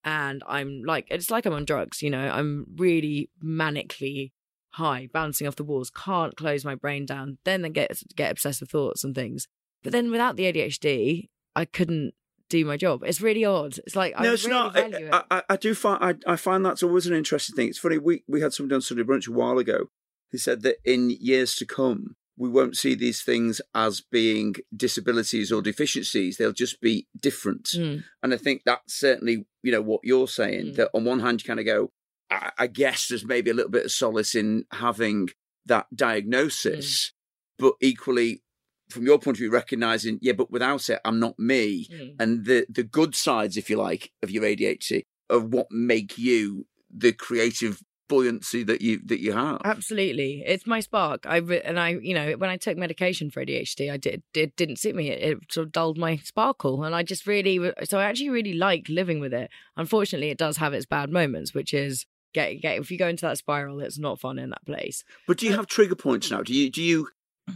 and I'm like it's like I'm on drugs, you know, I'm really manically high, bouncing off the walls, can't close my brain down, then I get get obsessive thoughts and things. But then without the ADHD, I couldn't do my job. It's really odd. It's like I
no, it's
really
not.
value.
I, I, I do find I, I find that's always an interesting thing. It's funny. We we had somebody on Sunday brunch a while ago who said that in years to come we won't see these things as being disabilities or deficiencies. They'll just be different.
Mm.
And I think that's certainly you know what you're saying.
Mm.
That on one hand you kind of go, I, I guess there's maybe a little bit of solace in having that diagnosis, but equally. From your point of view, recognizing, yeah, but without it, I'm not me
Mm.
and the the good sides, if you like, of your ADHD of what make you the creative buoyancy that you that you have.
Absolutely, it's my spark. I re- and I, you know, when I took medication for ADHD, I did it didn't suit me. It, it sort of dulled my sparkle, and I just really, so I actually really like living with it. Unfortunately, it does have its bad moments, which is get get if you go into that spiral, it's not fun in that place.
But do you have trigger points now? Do you do you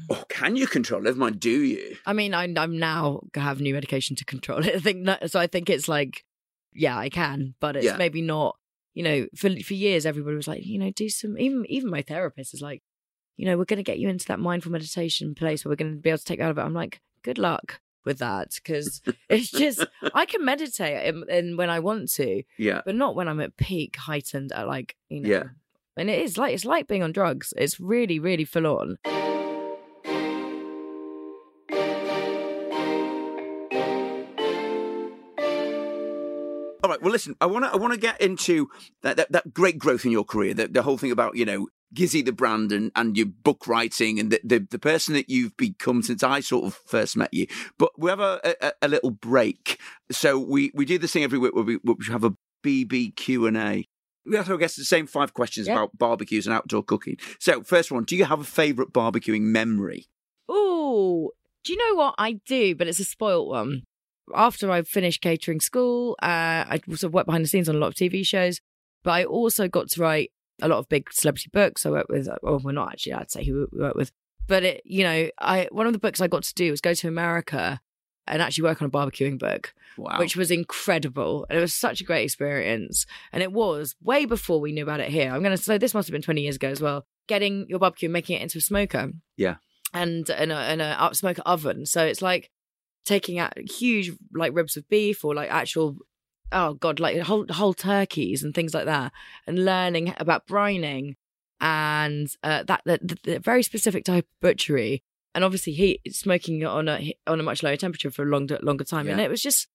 or can you control? it? Never mind, do you?
I mean, I, I'm now have new medication to control it. I think so. I think it's like, yeah, I can, but it's
Yeah.
maybe not. You know, for for years, everybody was like, you know, do some. Even even my therapist is like, you know, we're going to get you into that mindful meditation place where we're going to be able to take you out of it. I'm like, good luck with that because it's just I can meditate and, and when I want to,
Yeah.
but not when I'm at peak heightened at like you know.
Yeah.
And it is like it's like being on drugs. It's really really full on.
Right. Well, listen. I want to. I want to get into that, that that great growth in your career. The, the whole thing about you know Gizzi the brand and and your book writing and the, the the person that you've become since I sort of first met you. But we have a a, a little break. So we we do this thing every week where we, where we have a BBQ and A. We have to guess the same five questions
Yeah.
about barbecues and outdoor cooking. So first one, do you have a favourite barbecuing memory?
Oh, do you know what I do? But it's a spoilt one. After I finished catering school, uh, I sort of worked behind the scenes on a lot of TV shows, but I also got to write a lot of big celebrity books. I worked with, well, we're not actually, I'd say who we worked with, but it, you know, I one of the books I got to do was go to America and actually work on a barbecuing book,
Wow.
which was incredible. And it was such a great experience. And it was way before we knew about it here. I'm going to say this must have been 20 years ago as well. Getting your barbecue and making it into a smoker
yeah.
and and a, and a up smoker oven. So it's like taking out huge like ribs of beef or like actual oh god like whole whole turkeys and things like that, and learning about brining and uh, that the, the, very specific type of butchery, and obviously heat smoking on a on a much lower temperature for a longer longer time, and it was just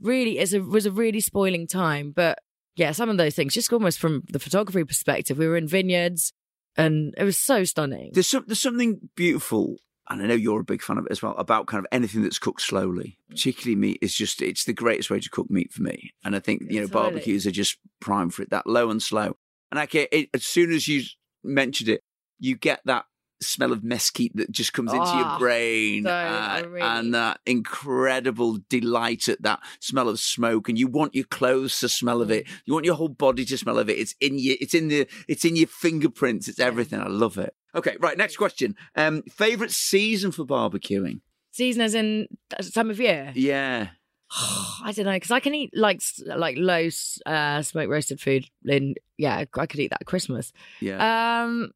really is a was a really spoiling time, but. Yeah, some of those things, just almost from the photography perspective. We were in vineyards and it was so stunning.
There's some, there's something beautiful, and I know you're a big fan of it as well, about kind of anything that's cooked slowly. Mm. Particularly meat is just it's the greatest way to cook meat for me. And I think you know
Totally.
barbecues are just prime for it. That low and slow. And I can, it, as soon as you mentioned it, you get that smell of mesquite that just comes into your
Oh,
brain uh,
really-
and that incredible delight at that smell of smoke and you want your clothes to smell of it.
Mm.
you want your whole body to smell of it. It's in your it's in the it's in your fingerprints. It's everything. I love it. Okay right next question. Um favorite season for barbecuing?
Season as in time of year.
yeah.
I don't know because I can eat like s- like low uh, smoke roasted food. In yeah, I could eat that at Christmas.
yeah.
Um,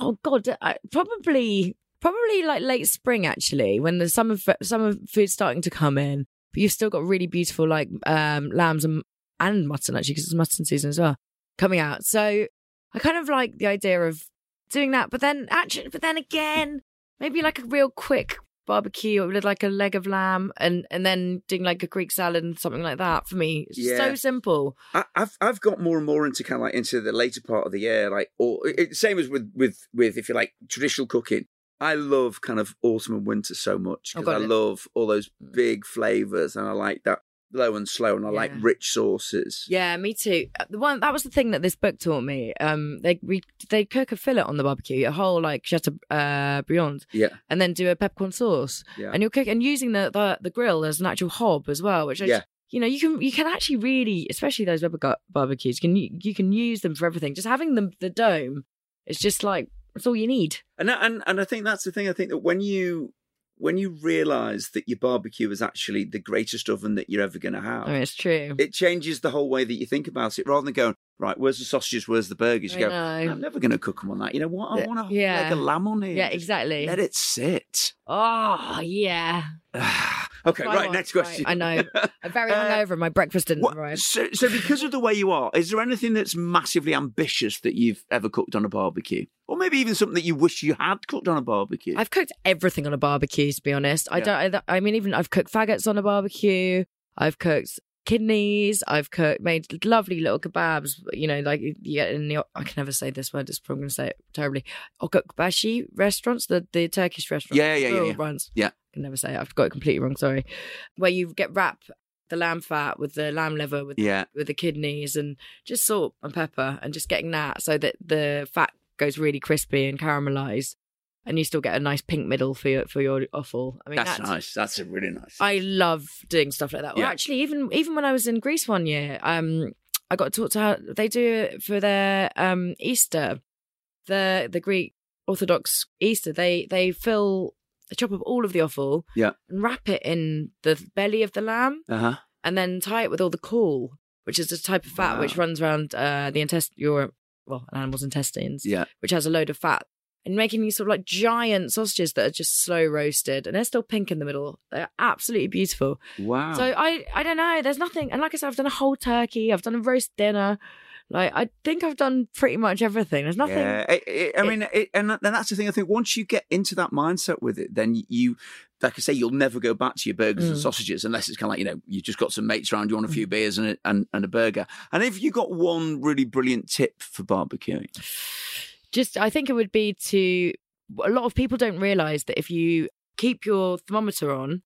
oh god, I, probably probably like late spring actually, when the summer summer food's starting to come in, but you've still got really beautiful like um lambs and and mutton actually because it's mutton season as well coming out. So I kind of like the idea of doing that, but then actually, but then again, maybe like a real quick barbecue with like a leg of lamb and and then doing like a Greek salad and something like that for me. It's
Yeah.
so simple.
I, I've I've got more and more into kind of like into the later part of the year, like or it, same as with with with if you like traditional cooking. I love kind of autumn and winter so much
Oh,
because
God,
I love all those mm. big flavors and I like that low and slow and I like rich sauces.
Yeah, me too. Uh, The one that was the thing that this book taught me. Um, they we, they cook a fillet on the barbecue, a whole like chateaubriand,
Yeah,
and then do a peppercorn sauce,
yeah,
and you're cooking and using the, the the grill as an actual hob as well, which I
Yeah.
you know you can you can actually really, especially those gu- barbecues, you can you you can use them for everything. Just having the the dome, it's just like it's all you need.
and and and I think that's the thing. I think that when you when you realise that your barbecue is actually the greatest oven that you're ever going to have,
I mean, it's true.
it changes the whole way that you think about it. Rather than going right, where's the sausages, where's the burgers? You
I
go,
know.
I'm never going to cook them on that. You know what? I want to
yeah.
like a lamb on here.
Yeah,
Just
exactly.
Let it sit.
Oh yeah.
okay, right. Next
right,
question.
I know. I'm very
Uh,
hungover. My breakfast didn't
What-
arrive.
so, so because of the way you are, is there anything that's massively ambitious that you've ever cooked on a barbecue, or maybe even something that you wish you had cooked on a barbecue?
I've cooked everything on a barbecue, to be honest. I
Yeah.
don't. I, I mean, even I've cooked faggots on a barbecue. I've cooked kidneys. I've cooked made lovely little kebabs. You know, like you get in the. I can never say this word. It's I'm going to say it terribly. Okbashi restaurants, the the Turkish restaurant.
Yeah, yeah, yeah, yeah.
Runs.
Yeah.
I can never say it. I've got it completely wrong. Sorry. Where you get wrap the lamb fat with the lamb liver with
yeah,
with the kidneys and just salt and pepper and just getting that so that the fat goes really crispy and caramelized and you still get a nice pink middle for your for your offal. I mean
that's, nice. That's a really nice.
I love doing stuff like that. Or
Yeah.
actually even even when I was in Greece one year, um I got to talk to how they do it for their um Easter. The the Greek Orthodox Easter, they they fill they chop up all of the offal
Yeah.
and wrap it in the belly of the lamb
uh huh.
and then tie it with all the caul, which is a type of fat which runs around uh, the intest your well, an animal's intestines,
Yeah.
which has a load of fat. And making these sort of like giant sausages that are just slow roasted and they're still pink in the middle. They're absolutely beautiful.
Wow.
So I I don't know. There's nothing and like I said, I've done a whole turkey, I've done a roast dinner. Like I think I've done pretty much everything. There's nothing
Yeah, it, it, I mean, it, and then that's the thing. I think once you get into that mindset with it, then you, like I say, you'll never go back to your burgers and
Mm.
sausages unless it's kind of like you know you just got some mates around, you want a few beers and a, and, and a burger. And if you got one really brilliant tip for barbecuing,
just I think it would be to a lot of people don't realize that if you keep your thermometer on,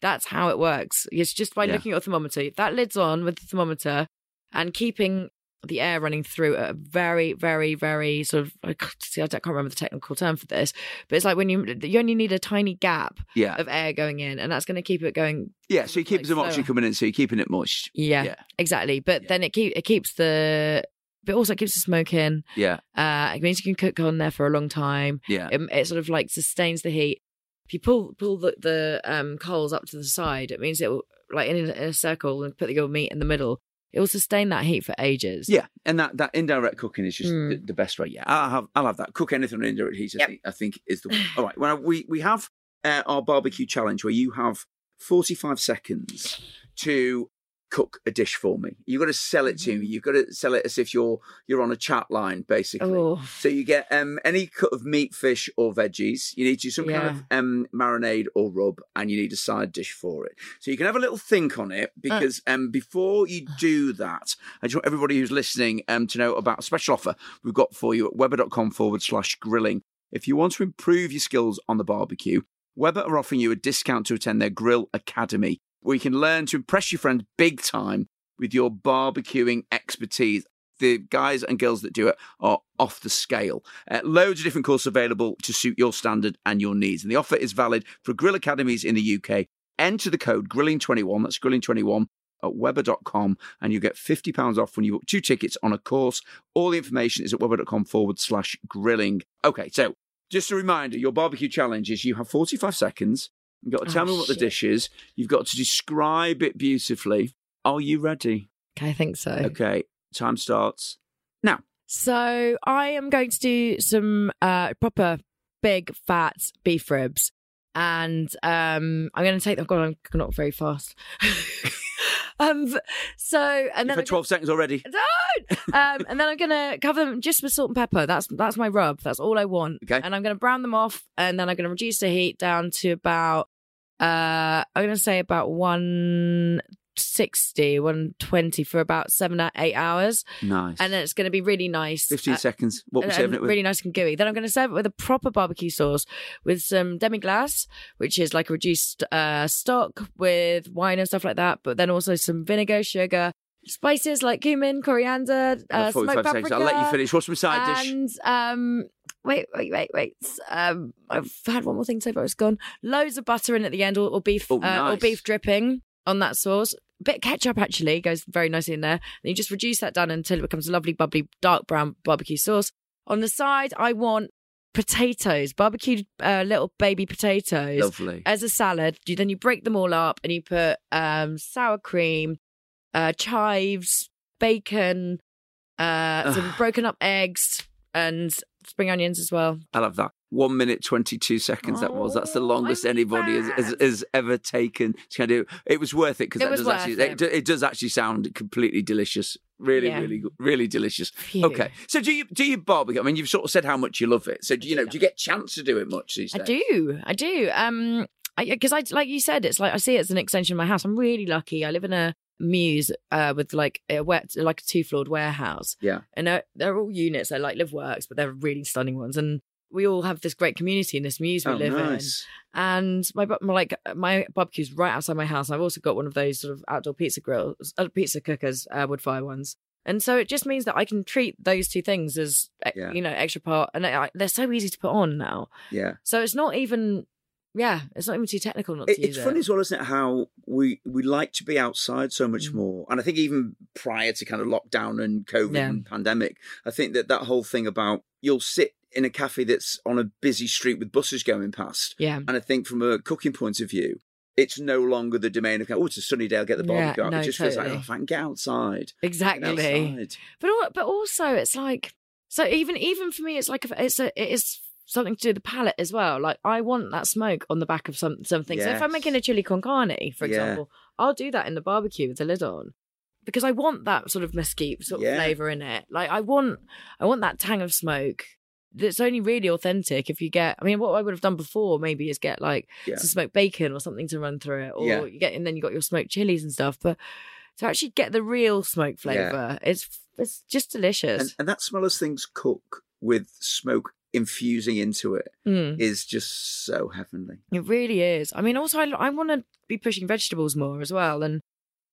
that's how it works. It's just by
Yeah.
looking at your thermometer. That lid's on with the thermometer and keeping the air running through at a very, very, very sort of I can't- see. I don't- can't remember the technical term for this, but it's like when you you only need a tiny gap
yeah,
of air going in, and that's going to keep it going.
yeah. So you keep
like
some oxygen coming in, so you're keeping it moist.
Yeah,
Yeah.
exactly. But
Yeah.
then it keep it keeps the, but also it keeps the smoke in.
Yeah,
Uh, it means you can cook on there for a long time.
yeah,
it, it sort of like sustains the heat. If you pull pull the, the um coals up to the side, it means it will like in a, in a circle and put the your meat in the middle. It will sustain that heat for ages.
yeah. And that, that indirect cooking is just
Mm.
the, the best way. Yeah, I'll have I'll have that. Cook anything on indirect heat. I,
Yep.
think, I think is the one. All right. Well, we we have uh, our barbecue challenge where you have 45 seconds to cook a dish for me. You've got to sell it to me. You've got to sell it as if you're you're on a chat line, basically.
Oh,
So you get um, any cut of meat, fish, or veggies. You need to do some kind of um, marinade or rub, and you need a side dish for it. So you can have a little think on it because um, before you do that, I just want everybody who's listening um, to know about a special offer we've got for you at weber.com forward slash grilling. If you want to improve your skills on the barbecue, Weber are offering you a discount to attend their Grill Academy, where you can learn to impress your friends big time with your barbecuing expertise. the guys and girls that do it are off the scale. Uh, loads of different courses available to suit your standard and your needs. And the offer is valid for Grill Academies in the UK. Enter the code grilling21, that's grilling21 at weber.com and you get £50 off when you book two tickets on a course. All the information is at weber.com forward slash grilling. Okay, so just a reminder your barbecue challenge is you have 45 seconds. You've got to tell
Oh,
me what the dish is. You've got to describe it beautifully. Are you ready?
Okay, I think so.
Okay, time starts now.
So I am going to do some uh, proper big fat beef ribs, and um, I'm going to take them. God, I'm not very fast. um, so and
You've
then
had 12 seconds already.
don't. Um, and then I'm gonna cover them just with salt and pepper. That's that's my rub. That's all I want.
Okay.
And I'm gonna brown them off, and then I'm gonna reduce the heat down to about uh, I'm gonna say about 160, 120 for about seven or eight hours,
Nice.
and then it's gonna be really nice.
15
Uh,
seconds. What we're serving it with?
really nice and gooey. Then I'm going to serve it with a proper barbecue sauce with some demi glace, which is like a reduced uh, stock with wine and stuff like that. But then also some vinegar, sugar, spices like cumin, coriander, uh, smoked
45 seconds.
paprika.
I'll let you finish. What's my side dish?
And um, wait, wait, wait, wait. Um, I've had one more thing to say, but it's gone. Loads of butter in at the end, or, or beef,
Oh,
uh, or beef dripping on that sauce. A bit of ketchup actually goes very nicely in there. And you just reduce that down until it becomes a lovely, bubbly, dark brown barbecue sauce. On the side, I want potatoes, barbecued uh, little baby potatoes
Lovely.
as a salad. You, then you break them all up and you put um, sour cream, uh, chives, bacon, uh, some broken up eggs, and spring onions as well.
I love that. One minute, 22 seconds that was. That's the
Oh,
longest anybody has, has, has ever taken to kind of do. It was worth it because
It
that does actually,
it.
it. it does actually sound completely delicious. Really,
Yeah.
really, good- really delicious.
Phew.
Okay. So do you, do you barbecue? I mean, you've sort of said how much you love it. So, do you know, do you get chance to do it much these days?
I do, I do. Um, because I, like you said, it's like I see it as an extension of my house. I'm really lucky. I live in a mews uh, with like a wet, like a two floored warehouse.
Yeah.
and they're, they're all units. They're like live works, but they're really stunning ones. And we all have this great community in this mews we
Oh,
live
nice.
in. And my, my like my barbecue's right outside my house. I've also got one of those sort of outdoor pizza grills, uh, pizza cookers, uh, wood fire ones. And so it just means that I can treat those two things as
Yeah.
you know extra part, and I, they're so easy to put on now.
Yeah.
So it's not even, yeah, it's not even too technical not
It,
to
it's
use
funny as well, isn't it? How we we like to be outside so much
Mm.
more, and I think even prior to kind of lockdown and COVID
Yeah.
and pandemic, I think that that whole thing about you'll sit in a cafe that's on a busy street with buses going past,
Yeah,
and I think from a cooking point of view. It's no longer the domain of oh, it's a sunny day. I'll get the
Yeah,
barbecue out.
no,
it just feels like
totally.
oh, if I can get outside, get
exactly.
outside.
But but also it's like so even even for me it's like a, it's a it is something to do with the palate as well. Like I want that smoke on the back of some something. So if I'm making a chili con carne, for
Yeah.
example, I'll do that in the barbecue with the lid on. Because I want that sort of mesquite sort of flavour in it. Like I want I want that tang of smoke. That's only really authentic if you get I mean what I would have done before maybe is get like
Yeah.
some smoked bacon or something to run through it. Or
Yeah.
you get and then you got your smoked chilies and stuff. But to actually get the real smoke
Yeah.
flavour, it's it's just delicious.
And, and that smell as things cook with smoke infusing into it
Mm,
is just so heavenly.
it really is. I mean, also, I, I want to be pushing vegetables more as well. And,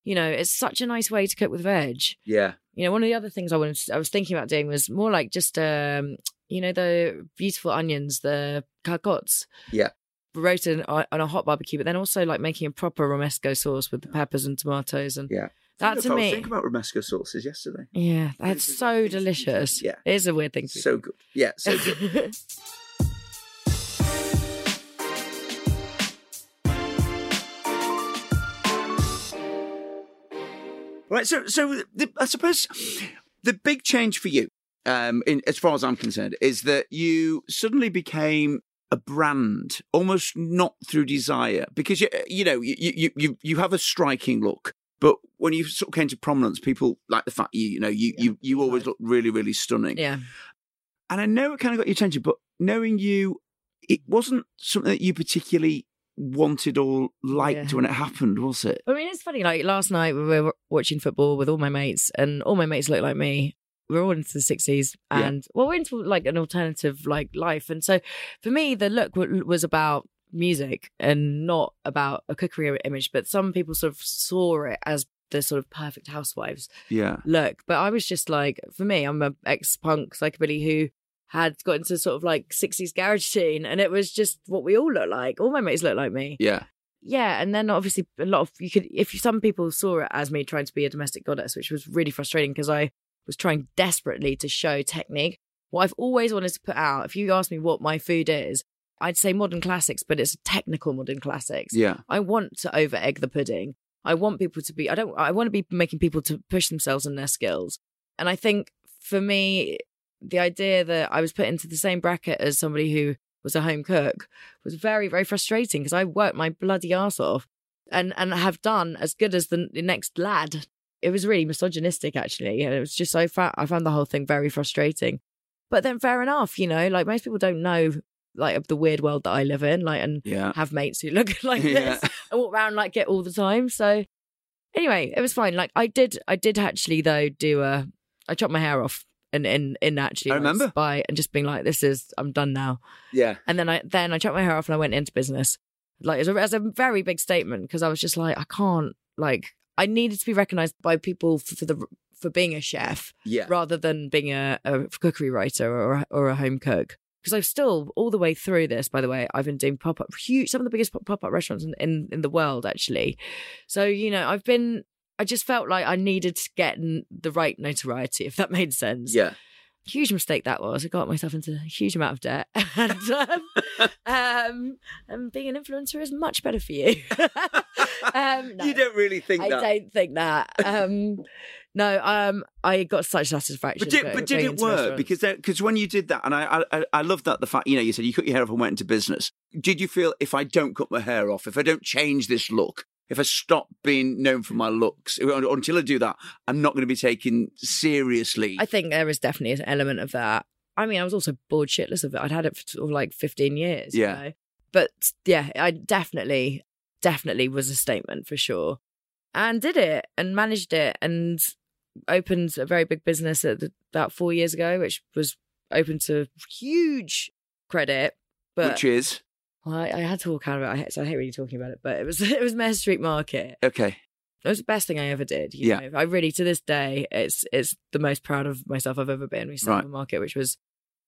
you know, it's such a nice way to cook with veg.
Yeah,
You know, one of the other things I wanted, I was thinking about doing was more like just, um, you know, the beautiful onions, the carcots.
Yeah.
Roasted on on a hot barbecue, but then also like making a proper romesco sauce with the peppers and tomatoes. And
Yeah.
That
Look,
to
I was thinking about romesco sauces yesterday.
yeah, that's so delicious.
yeah.
It is a weird thing to
So good. Yeah, so good. Right. So, so the, I suppose the big change for you, um, in, as far as I'm concerned, is that you suddenly became a brand, almost not through desire, because you, you know, you, you, you, you have a striking look. But when you sort of came to prominence, people like the fact you, you know, you, you, you always look really, really stunning.
yeah.
And I know it kind of got your attention, but knowing you, it wasn't something that you particularly wanted or liked
Yeah.
when it happened, was it?
I mean, it's funny. Like last night, we were watching football with all my mates, and all my mates look like me. We're all into the sixties,
Yeah.
and well, we're into like an alternative like life. And so, for me, the look w- was about music and not about a cookery image. But some people sort of saw it as the sort of perfect housewives
Yeah.
look. But I was just like, for me, I'm an ex punk psychobilly who had got into sort of like 60s garage scene, and it was just what we all look like. All my mates look like me.
Yeah.
Yeah, and then obviously a lot of you could if you, some people saw it as me trying to be a domestic goddess, which was really frustrating because I was trying desperately to show technique. What I've always wanted to put out, if you ask me what my food is, I'd say modern classics, but it's technical modern classics.
Yeah.
I want to over egg the pudding. I want people to be I don't I want to be making people to push themselves and their skills. And I think for me, the idea that I was put into the same bracket as somebody who was a home cook was very, very frustrating because I worked my bloody ass off and and have done as good as the, the next lad. It was really misogynistic actually. And it was just I found I found the whole thing very frustrating. But then fair enough, you know, like most people don't know like of the weird world that I live in, like and
Yeah.
have mates who look like
Yeah.
this and walk around like it all the time. So anyway, it was fine. Like I did I did actually though do a I chopped my hair off in in in actually
I remember.
by and just being like, this is I'm done now.
Yeah.
And then I then I chopped my hair off and I went into business. Like as a, as a very big statement because I was just like I can't like I needed to be recognized by people for, for the for being a chef
Yeah.
rather than being a, a cookery writer or or a home cook. Because I've still all the way through this. By the way, I've been doing pop up huge, some of the biggest pop up restaurants in, in in the world actually. So you know, I've been. I just felt like I needed to get the right notoriety, if that made sense
Yeah.
huge mistake that was. I got myself into a huge amount of debt, and um, um, and being an influencer is much better for you. um, no,
You don't really think that
I
that.
don't think that. Um, no, um, I got such satisfaction.
But did, but did it work? Because because when you did that, and I, I I love that the fact you know you said you cut your hair off and went into business. Did you feel if I don't cut my hair off, if I don't change this look, if I stop being known for my looks until I do that, I'm not going to be taken seriously.
I think there is definitely an element of that. I mean, I was also bored shitless of it. I'd had it for sort of like 15 years.
Yeah.
You know? But yeah, I definitely, definitely was a statement for sure. And did it and managed it and opened a very big business at the, about four years ago, which was open to huge credit. But
which is
well, I, I had to walk out of it. I, hate- so I hate really talking about it, but it was it was Mare Street Market.
okay.
It was the best thing I ever did. You
Yeah.
know? I really to this day it's it's the most proud of myself I've ever been. We set up a market which was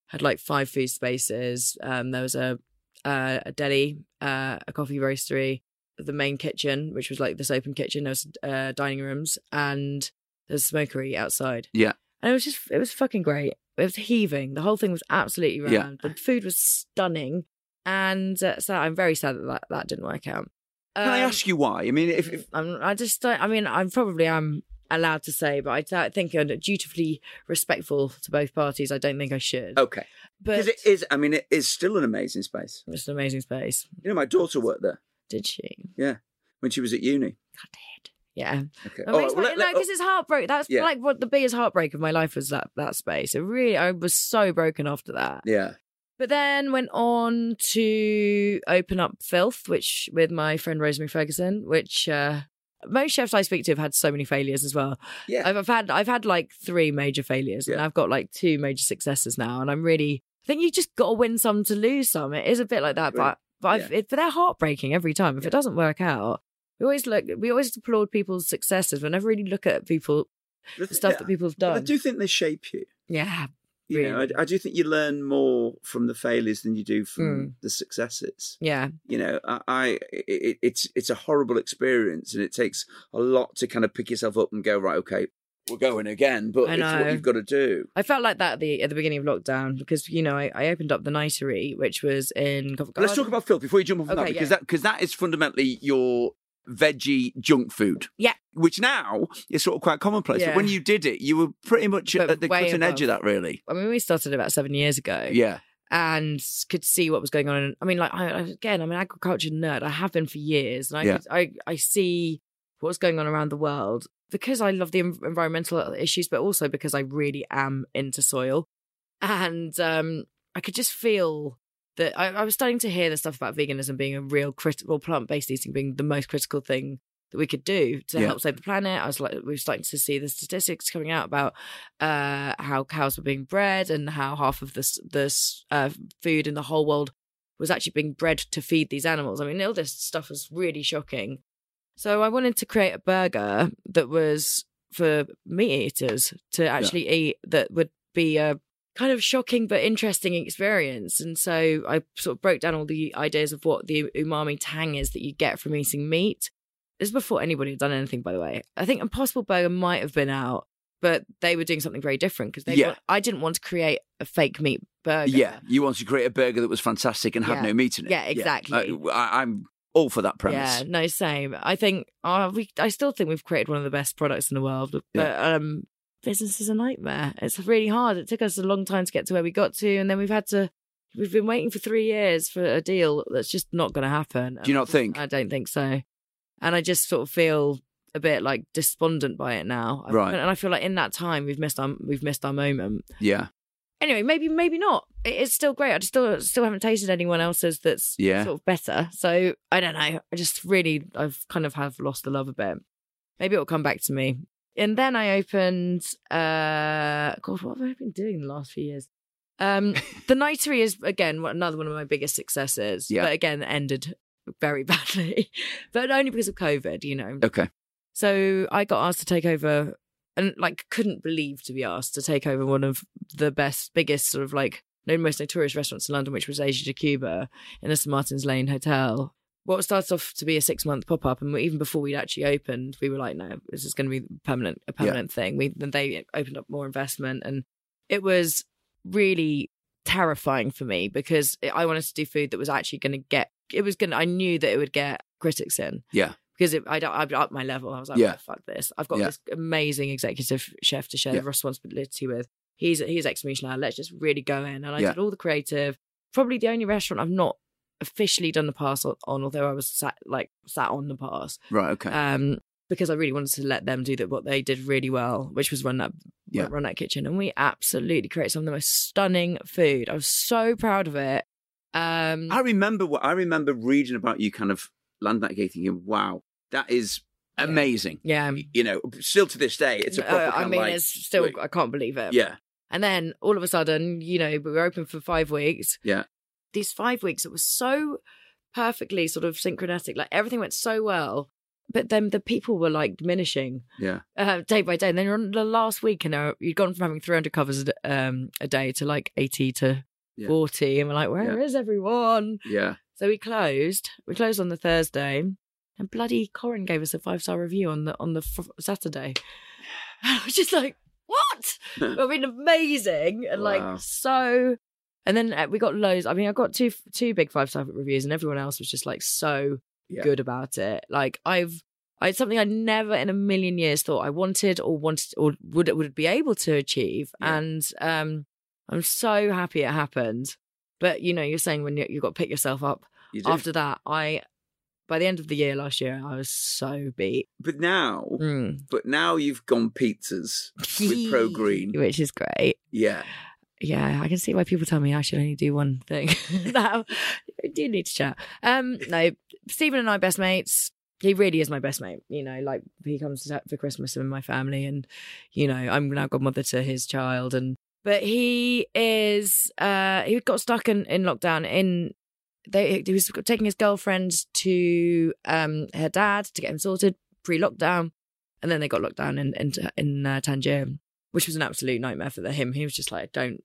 had like five food spaces. Um, there was a uh, a deli, uh, a coffee roastery, the main kitchen, which was like this open kitchen. There was uh, dining rooms and there's smokery outside.
Yeah.
and it was just it was fucking great. It was heaving. The whole thing was absolutely
Yeah.
round. The food was stunning, and uh, so I'm very sad that that, that didn't work out.
Can I
Um,
ask you why? I mean, if, if
I'm, I just don't. I mean, I'm probably am allowed to say, but I think I'm dutifully respectful to both parties. I don't think I should.
okay,
but
because it is. I mean, it is still an amazing space.
it's an amazing space.
You know, my daughter worked there
Did she? Yeah.
When she was at uni.
God did. Yeah.
Okay.
It makes
right, well,
no, because it's heartbreak. That's
Yeah.
like what the biggest heartbreak of my life was that that space. It really, I was so broken after that.
yeah.
But then went on to open up Filth, which with my friend Rosemary Ferguson, which uh, most chefs I speak to have had so many failures as well.
Yeah.
I've, I've had I've had like three major failures, and I've got like two major successes now, and I'm really. I think you just got to win some to lose some. It is a bit like that, but but I've, it, but they're heartbreaking every time. If
Yeah.
it doesn't work out, we always look. We always applaud people's successes. We never really look at people
The
stuff
yeah.
that people have
done I do think they shape you.
Yeah,
You know, I, I do think you learn more from the failures than you do from
Mm.
the successes.
yeah,
You know, I, I it, it's it's a horrible experience, and it takes a lot to kind of pick yourself up and go right. Okay, we're going again, but it's what you've got to do.
I felt like that at the at the beginning of lockdown because you know I, I opened up the Nitery, which was in Covent
Let's talk about Filth before you jump off on that because
yeah.
that because that is fundamentally your veggie junk food.
Yeah.
Which now is sort of quite commonplace. But when you did it, you were pretty much
But
at the cutting edge of that, really.
I mean, we started about seven years ago.
Yeah.
and could see what was going on. I mean, like I, I- again, I'm an agriculture nerd. I have been for years, and I
Yeah.
could, I I see what's going on around the world because I love the environmental issues, but also because I really am into soil, and um, I could just feel that I, I was starting to hear the stuff about veganism being a real critical plant based eating being the most critical thing that we could do to
Yeah.
help save the planet. I was like, we were starting to see the statistics coming out about uh, how cows were being bred and how half of this this uh, food in the whole world was actually being bred to feed these animals. I mean, all this stuff was really shocking. So I wanted to create a burger that was for meat eaters to actually eat that would be a kind of shocking but interesting experience. And so I sort of broke down all the ideas of what the umami tang is that you get from eating meat. This is before anybody had done anything, by the way. I think Impossible Burger might have been out, but they were doing something very different because they.
Yeah.
want- I didn't want to create a fake meat burger.
Yeah, you wanted to create a burger that was fantastic and had
Yeah.
no meat in it.
Yeah, exactly.
Uh, I, I'm all for that premise.
Yeah, no, same. I think uh, we. I still think we've created one of the best products in the world, but
Yeah.
um, business is a nightmare. It's really hard. It took us a long time to get to where we got to, and then we've had to. We've been waiting for three years for a deal that's just not going to happen.
Do you not think?
I don't think so. And I just sort of feel a bit like despondent by it now.
Right.
And I feel like in that time we've missed our we've missed our moment.
Yeah,
Anyway, maybe maybe not. It's still great. I just still still haven't tasted anyone else's that's
Yeah.
sort of better. So I don't know. I just really I've kind of have lost the love a bit. Maybe it'll come back to me. And then I opened uh God, what have I been doing the last few years? Um the Nightery is again another one of my biggest successes.
Yeah.
But again ended very badly. but only because of COVID, you know.
okay.
So I got asked to take over and like couldn't believe to be asked to take over one of the best, biggest sort of like most notorious restaurants in London, which was Asia de Cuba in the St Martin's Lane Hotel. What started off to be a six month pop up, and even before we'd actually opened, we were like, no, this is going to be permanent, a permanent thing. We then they opened up more investment, and it was really terrifying for me because I wanted to do food that was actually going to get. It was going. to I knew that it would get critics in
Yeah.
because it, I, I'd up my level. I was like,
Yeah.
yeah. fuck this. I've got
Yeah.
this amazing executive chef to share
Yeah.
the responsibility with. He's he's ex Michelin. Let's just really go in. And I
Yeah.
did all the creative. Probably the only restaurant I've not officially done the pass on, on, although I was sat like sat on the pass.
Right. Okay.
Um, because I really wanted to let them do that what they did really well, which was run that
Yeah.
run that kitchen, and we absolutely created some of the most stunning food. I was so proud of it. Um,
I remember what I remember reading about you, kind of land that gate, thinking, "Wow, that is amazing."
yeah,
You know, still to this day, it's a proper
Uh, I mean,
like,
it's still. I can't believe it.
yeah,
And then all of a sudden, you know, we were open for five weeks.
Yeah.
These five weeks, it was so perfectly sort of synchronistic. Like everything went so well. But then the people were like diminishing
yeah,
uh, day by day. And then you're on the last week and uh, you'd gone from having 300 covers a, um, a day to like 80 to
Yeah.
40. And we're like, where is everyone?
yeah.
So we closed. We closed on the Thursday, and bloody Coren gave us a five star review on the on the Saturday. And I was just like, "What? I mean, amazing!" And
Wow.
like so. And then uh, we got loads. I mean, I got two two big five star reviews, and everyone else was just like so
Yeah.
good about it. Like I've. I, it's something I never in a million years thought I wanted or wanted or would would be able to achieve,
Yeah.
and um, I'm so happy it happened. But you know, you're saying when you, you've got to pick yourself up after that, I by the end of the year last year, I was so beat.
but now,
Mm.
but now you've gone pizzas with Pro Green.
which is great.
Yeah,
Yeah, I can see why people tell me I should only do one thing. I do need to chat. Um, no, Stephen and I best mates. He really is my best mate. You know, like he comes for Christmas with my family, and you know, I'm now godmother to his child, and but he is. uh He got stuck in in lockdown in. They, he was taking his girlfriend to um her dad to get him sorted pre lockdown, and then they got locked down in in, in uh, Tangier, which was an absolute nightmare for him. He was just like, "Don't,"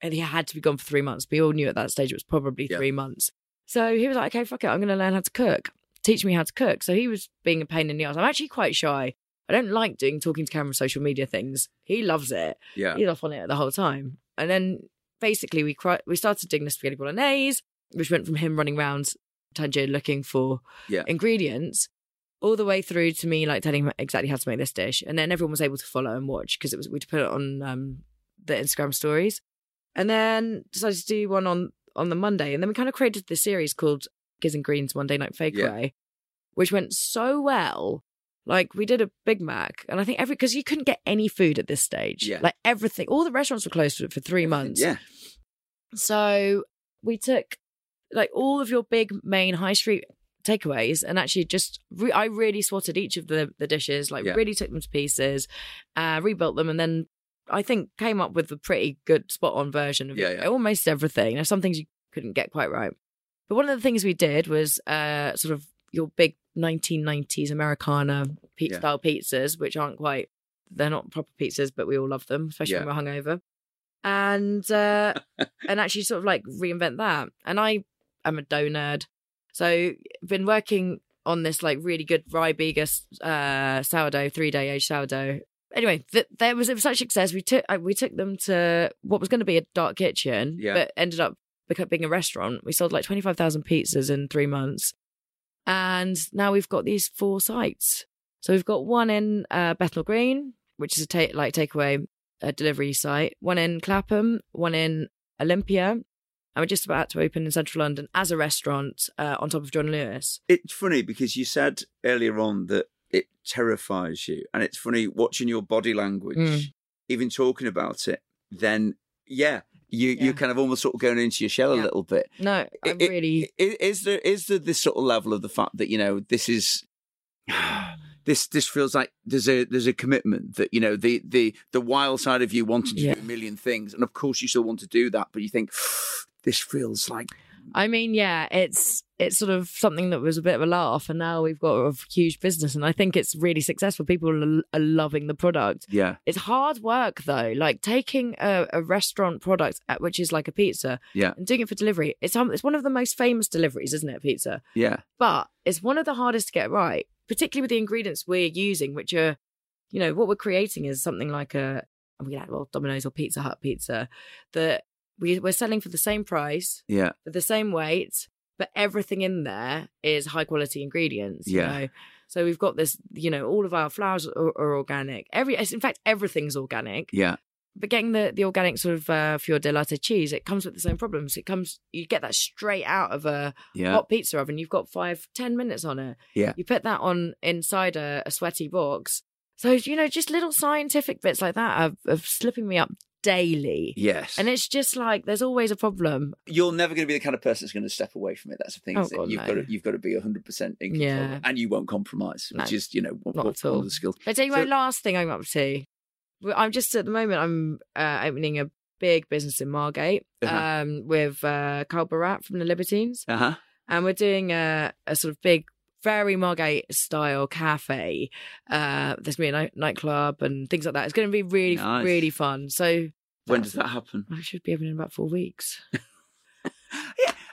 and he had to be gone for three months. We all knew at that stage it was probably
Yeah.
three months. So he was like, "Okay, fuck it, I'm going to learn how to cook. Teach me how to cook." So he was being a pain in the ass. I'm actually quite shy. I don't like doing talking to camera social media things. He loves it.
yeah,
He's off on it the whole time. And then basically we cri- we started doing the spaghetti bolognese, which went from him running around Tangier looking for
Yeah.
ingredients all the way through to me like telling him exactly how to make this dish. And then everyone was able to follow and watch because it was we'd put it on um, the Instagram stories. And then decided to do one on on the Monday. And then we kind of created this series called Giz and Green's Monday Night Fakeaway, which went so well. Like we did a Big Mac, and I think every because you couldn't get any food at this stage.
Yeah.
Like everything, all the restaurants were closed for, for three months.
yeah,
So we took like all of your big main high street takeaways and actually just re- I really swatted each of the the dishes, like
Yeah.
really took them to pieces, uh, rebuilt them, and then I think came up with a pretty good spot on version of
Yeah, yeah.
almost everything. There's some things you couldn't get quite right, but one of the things we did was uh, sort of your big 1990s Americana pizza
Yeah.
style pizzas, which aren't quite they're not proper pizzas, but we all love them, especially when we're hungover. And uh, and actually sort of like reinvent that. And I am a dough nerd, so been working on this like really good rye uh, sourdough, three day aged sourdough. Anyway, th- there was it was such success. We took uh, we took them to what was going to be a dark kitchen,
Yeah.
but ended up being a restaurant. We sold like twenty five thousand pizzas in three months, and now we've got these four sites. So we've got one in uh, Bethnal Green, which is a ta- like takeaway uh, delivery site. One in Clapham, one in Olympia, and we're just about to open in Central London as a restaurant uh, on top of John Lewis.
It's funny because you said earlier on that it terrifies you, and it's funny watching your body language,
Mm.
even talking about it. Then, yeah, you
Yeah.
you're kind of almost sort of going into your shell a little bit.
No, I
It-
really.
is there is there this sort of level of the fact that you know this is this this feels like there's a there's a commitment that you know the the the wild side of you wanting to
Yeah.
do a million things and of course you still want to do that but you think this feels like
I mean, yeah, it's it's sort of something that was a bit of a laugh, and now we've got a huge business, and I think it's really successful. People are, are loving the product.
yeah
It's hard work though, like taking a, a restaurant product, at, which is like a pizza,
Yeah.
and doing it for delivery. It's um, it's one of the most famous deliveries, isn't it? Pizza,
yeah
but it's one of the hardest to get right, particularly with the ingredients we're using, which are, you know, what we're creating is something like a, I mean, like, well, Domino's or Pizza Hut pizza that we, we're selling for the same price,
yeah
for the same weight, but everything in there is high quality ingredients.
Yeah.
You know? So we've got this, you know, all of our flours are, are organic. Every, in fact, everything's organic.
yeah
But getting the, the organic sort of uh, fior di latte cheese, it comes with the same problems. It comes, you get that straight out of a
yeah
hot pizza oven. You've got five, ten minutes on it.
Yeah.
You put that on inside a, a sweaty box. So you know, just little scientific bits like that are, are slipping me up daily.
yes
And it's just like there's always a problem.
you're never going to be the kind of person that's going to step away from it that's the thing
Oh, God,
you've
no.
got to, you've got to be 100% in control
Yeah.
and you won't compromise which
No,
is you know one,
not
one
at all.
of the skills
But I tell you
So-
my last thing I'm up to. I'm just at the moment I'm uh, opening a big business in Margate
Uh-huh.
um, with uh, Carl Barat from the Libertines.
uh-huh
and we're doing a, a sort of big very margate style cafe uh there's gonna be a night, nightclub and things like that. It's gonna be really
Nice.
really fun. So
when does that happen?
I should be opening in about four weeks.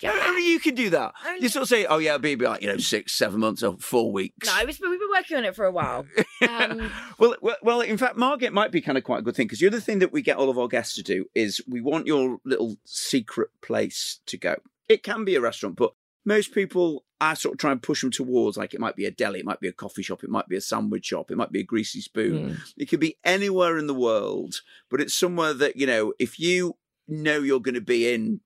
Yeah, only you can do that. You sort of say oh yeah it'll be about you know six seven months or four weeks.
No it's, we've been working on it for a while. Um,
well, well, well, in fact, Margate might be kind of quite a good thing because the other thing that we get all of our guests to do is we want your little secret place to go. It can be a restaurant, but most people I sort of try and push them towards like it might be a deli, it might be a coffee shop, it might be a sandwich shop, it might be a greasy spoon.
mm.
It could be anywhere in the world, but it's somewhere that you know if you know you're going to be in.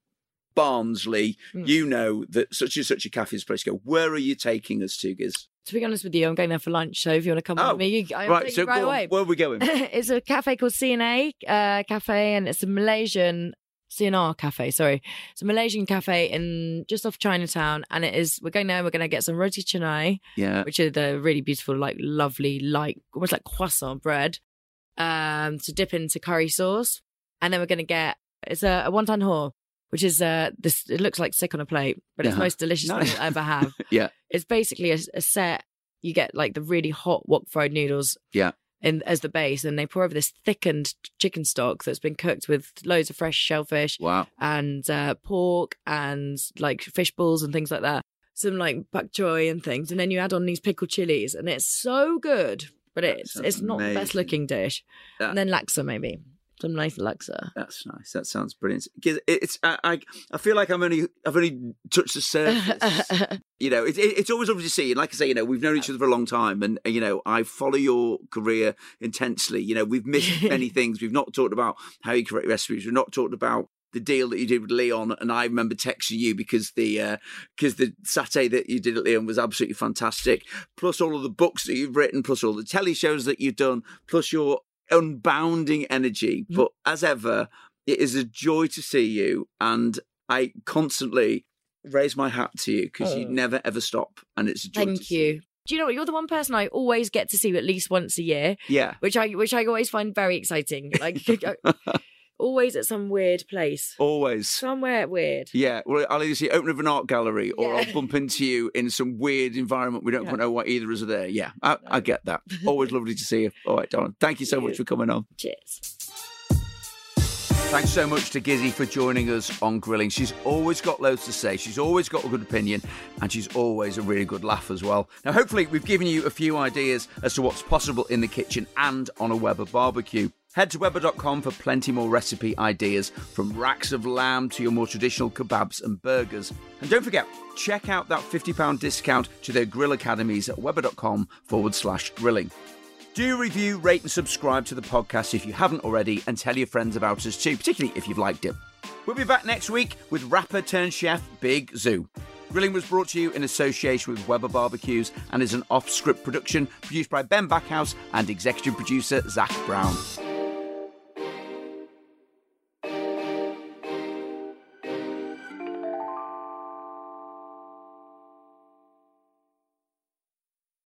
Barnsley,
Mm.
you know that such and such a cafe is a place to go. Where are you taking us to, Giz?
to be honest with you i'm going there for lunch so if you want to come
Oh,
with me you, I'll
right,
take
so
right away
where are we going?
it's a cafe called cna uh, cafe and it's a malaysian CNR cafe, sorry. It's a Malaysian cafe in just off Chinatown, and it is. We're going there. We're going to get some roti canai,
yeah,
which are the really beautiful, like lovely, like almost like croissant bread, um, to dip into curry sauce, and then we're gonna get it's a, a wonton ho, which is uh this. It looks like sick on a plate, but it's the most delicious
Nice.
thing I'll ever have.
Yeah.
it's basically a, a set. You get like the really hot wok fried noodles.
Yeah.
In, as the base, and they pour over this thickened chicken stock that's been cooked with loads of fresh shellfish,
wow.
and uh, pork and like fish balls and things like that. Some like bok choy and things, and then you add on these pickled chilies, and it's so good. But it's it's not the best looking dish.
That-
And then laksa maybe some nice laksa.
That's nice. That sounds brilliant. 'Cause It's I, I I feel like I'm only I've only touched the surface. you know, it, it, it's always lovely to see. And like I say, you know, we've known each other for a long time, and uh, you know, I follow your career intensely. You know, we've missed many things. We've not talked about how you create recipes. We've not talked about the deal that you did with Leon, and I remember texting you because the because the satay that you did at Leon was absolutely fantastic. Plus all of the books that you've written, plus all the telly shows that you've done, plus your unbounding energy.
Mhm.
But as ever, it is a joy to see you, and I constantly raise my hat to you because you
Oh.
never ever stop, and it's a joy. to
Thank
see.
you. Do you know what? You're the one person I always get to see at least once a year,
Yeah,
which I which I always find very exciting. Like Always at some weird place.
Always.
Somewhere weird.
Yeah, well, I'll either see open of an art gallery or
Yeah.
I'll bump into you in some weird environment. We don't
Yeah.
know why either of us are there. Yeah, I, I get that. Always lovely to see you. All right, Donna. Thank you so much for coming on.
Cheers.
Thanks so much to Gizzi for joining us on Grilling. She's always got loads to say. She's always got a good opinion, and she's always a really good laugh as well. Now, hopefully, we've given you a few ideas as to what's possible in the kitchen and on a Weber barbecue. Head to Weber.com for plenty more recipe ideas, from racks of lamb to your more traditional kebabs and burgers. And don't forget, check out that £50 discount to their grill academies at Weber.com forward slash grilling. Do review, rate, and subscribe to the podcast if you haven't already, and tell your friends about us too, particularly if you've liked it. We'll be back next week with rapper turned chef Big Zuu. Grilling was brought to you in association with Weber Barbecues and is an off script production produced by Ben Backhouse and executive producer Zach Brown.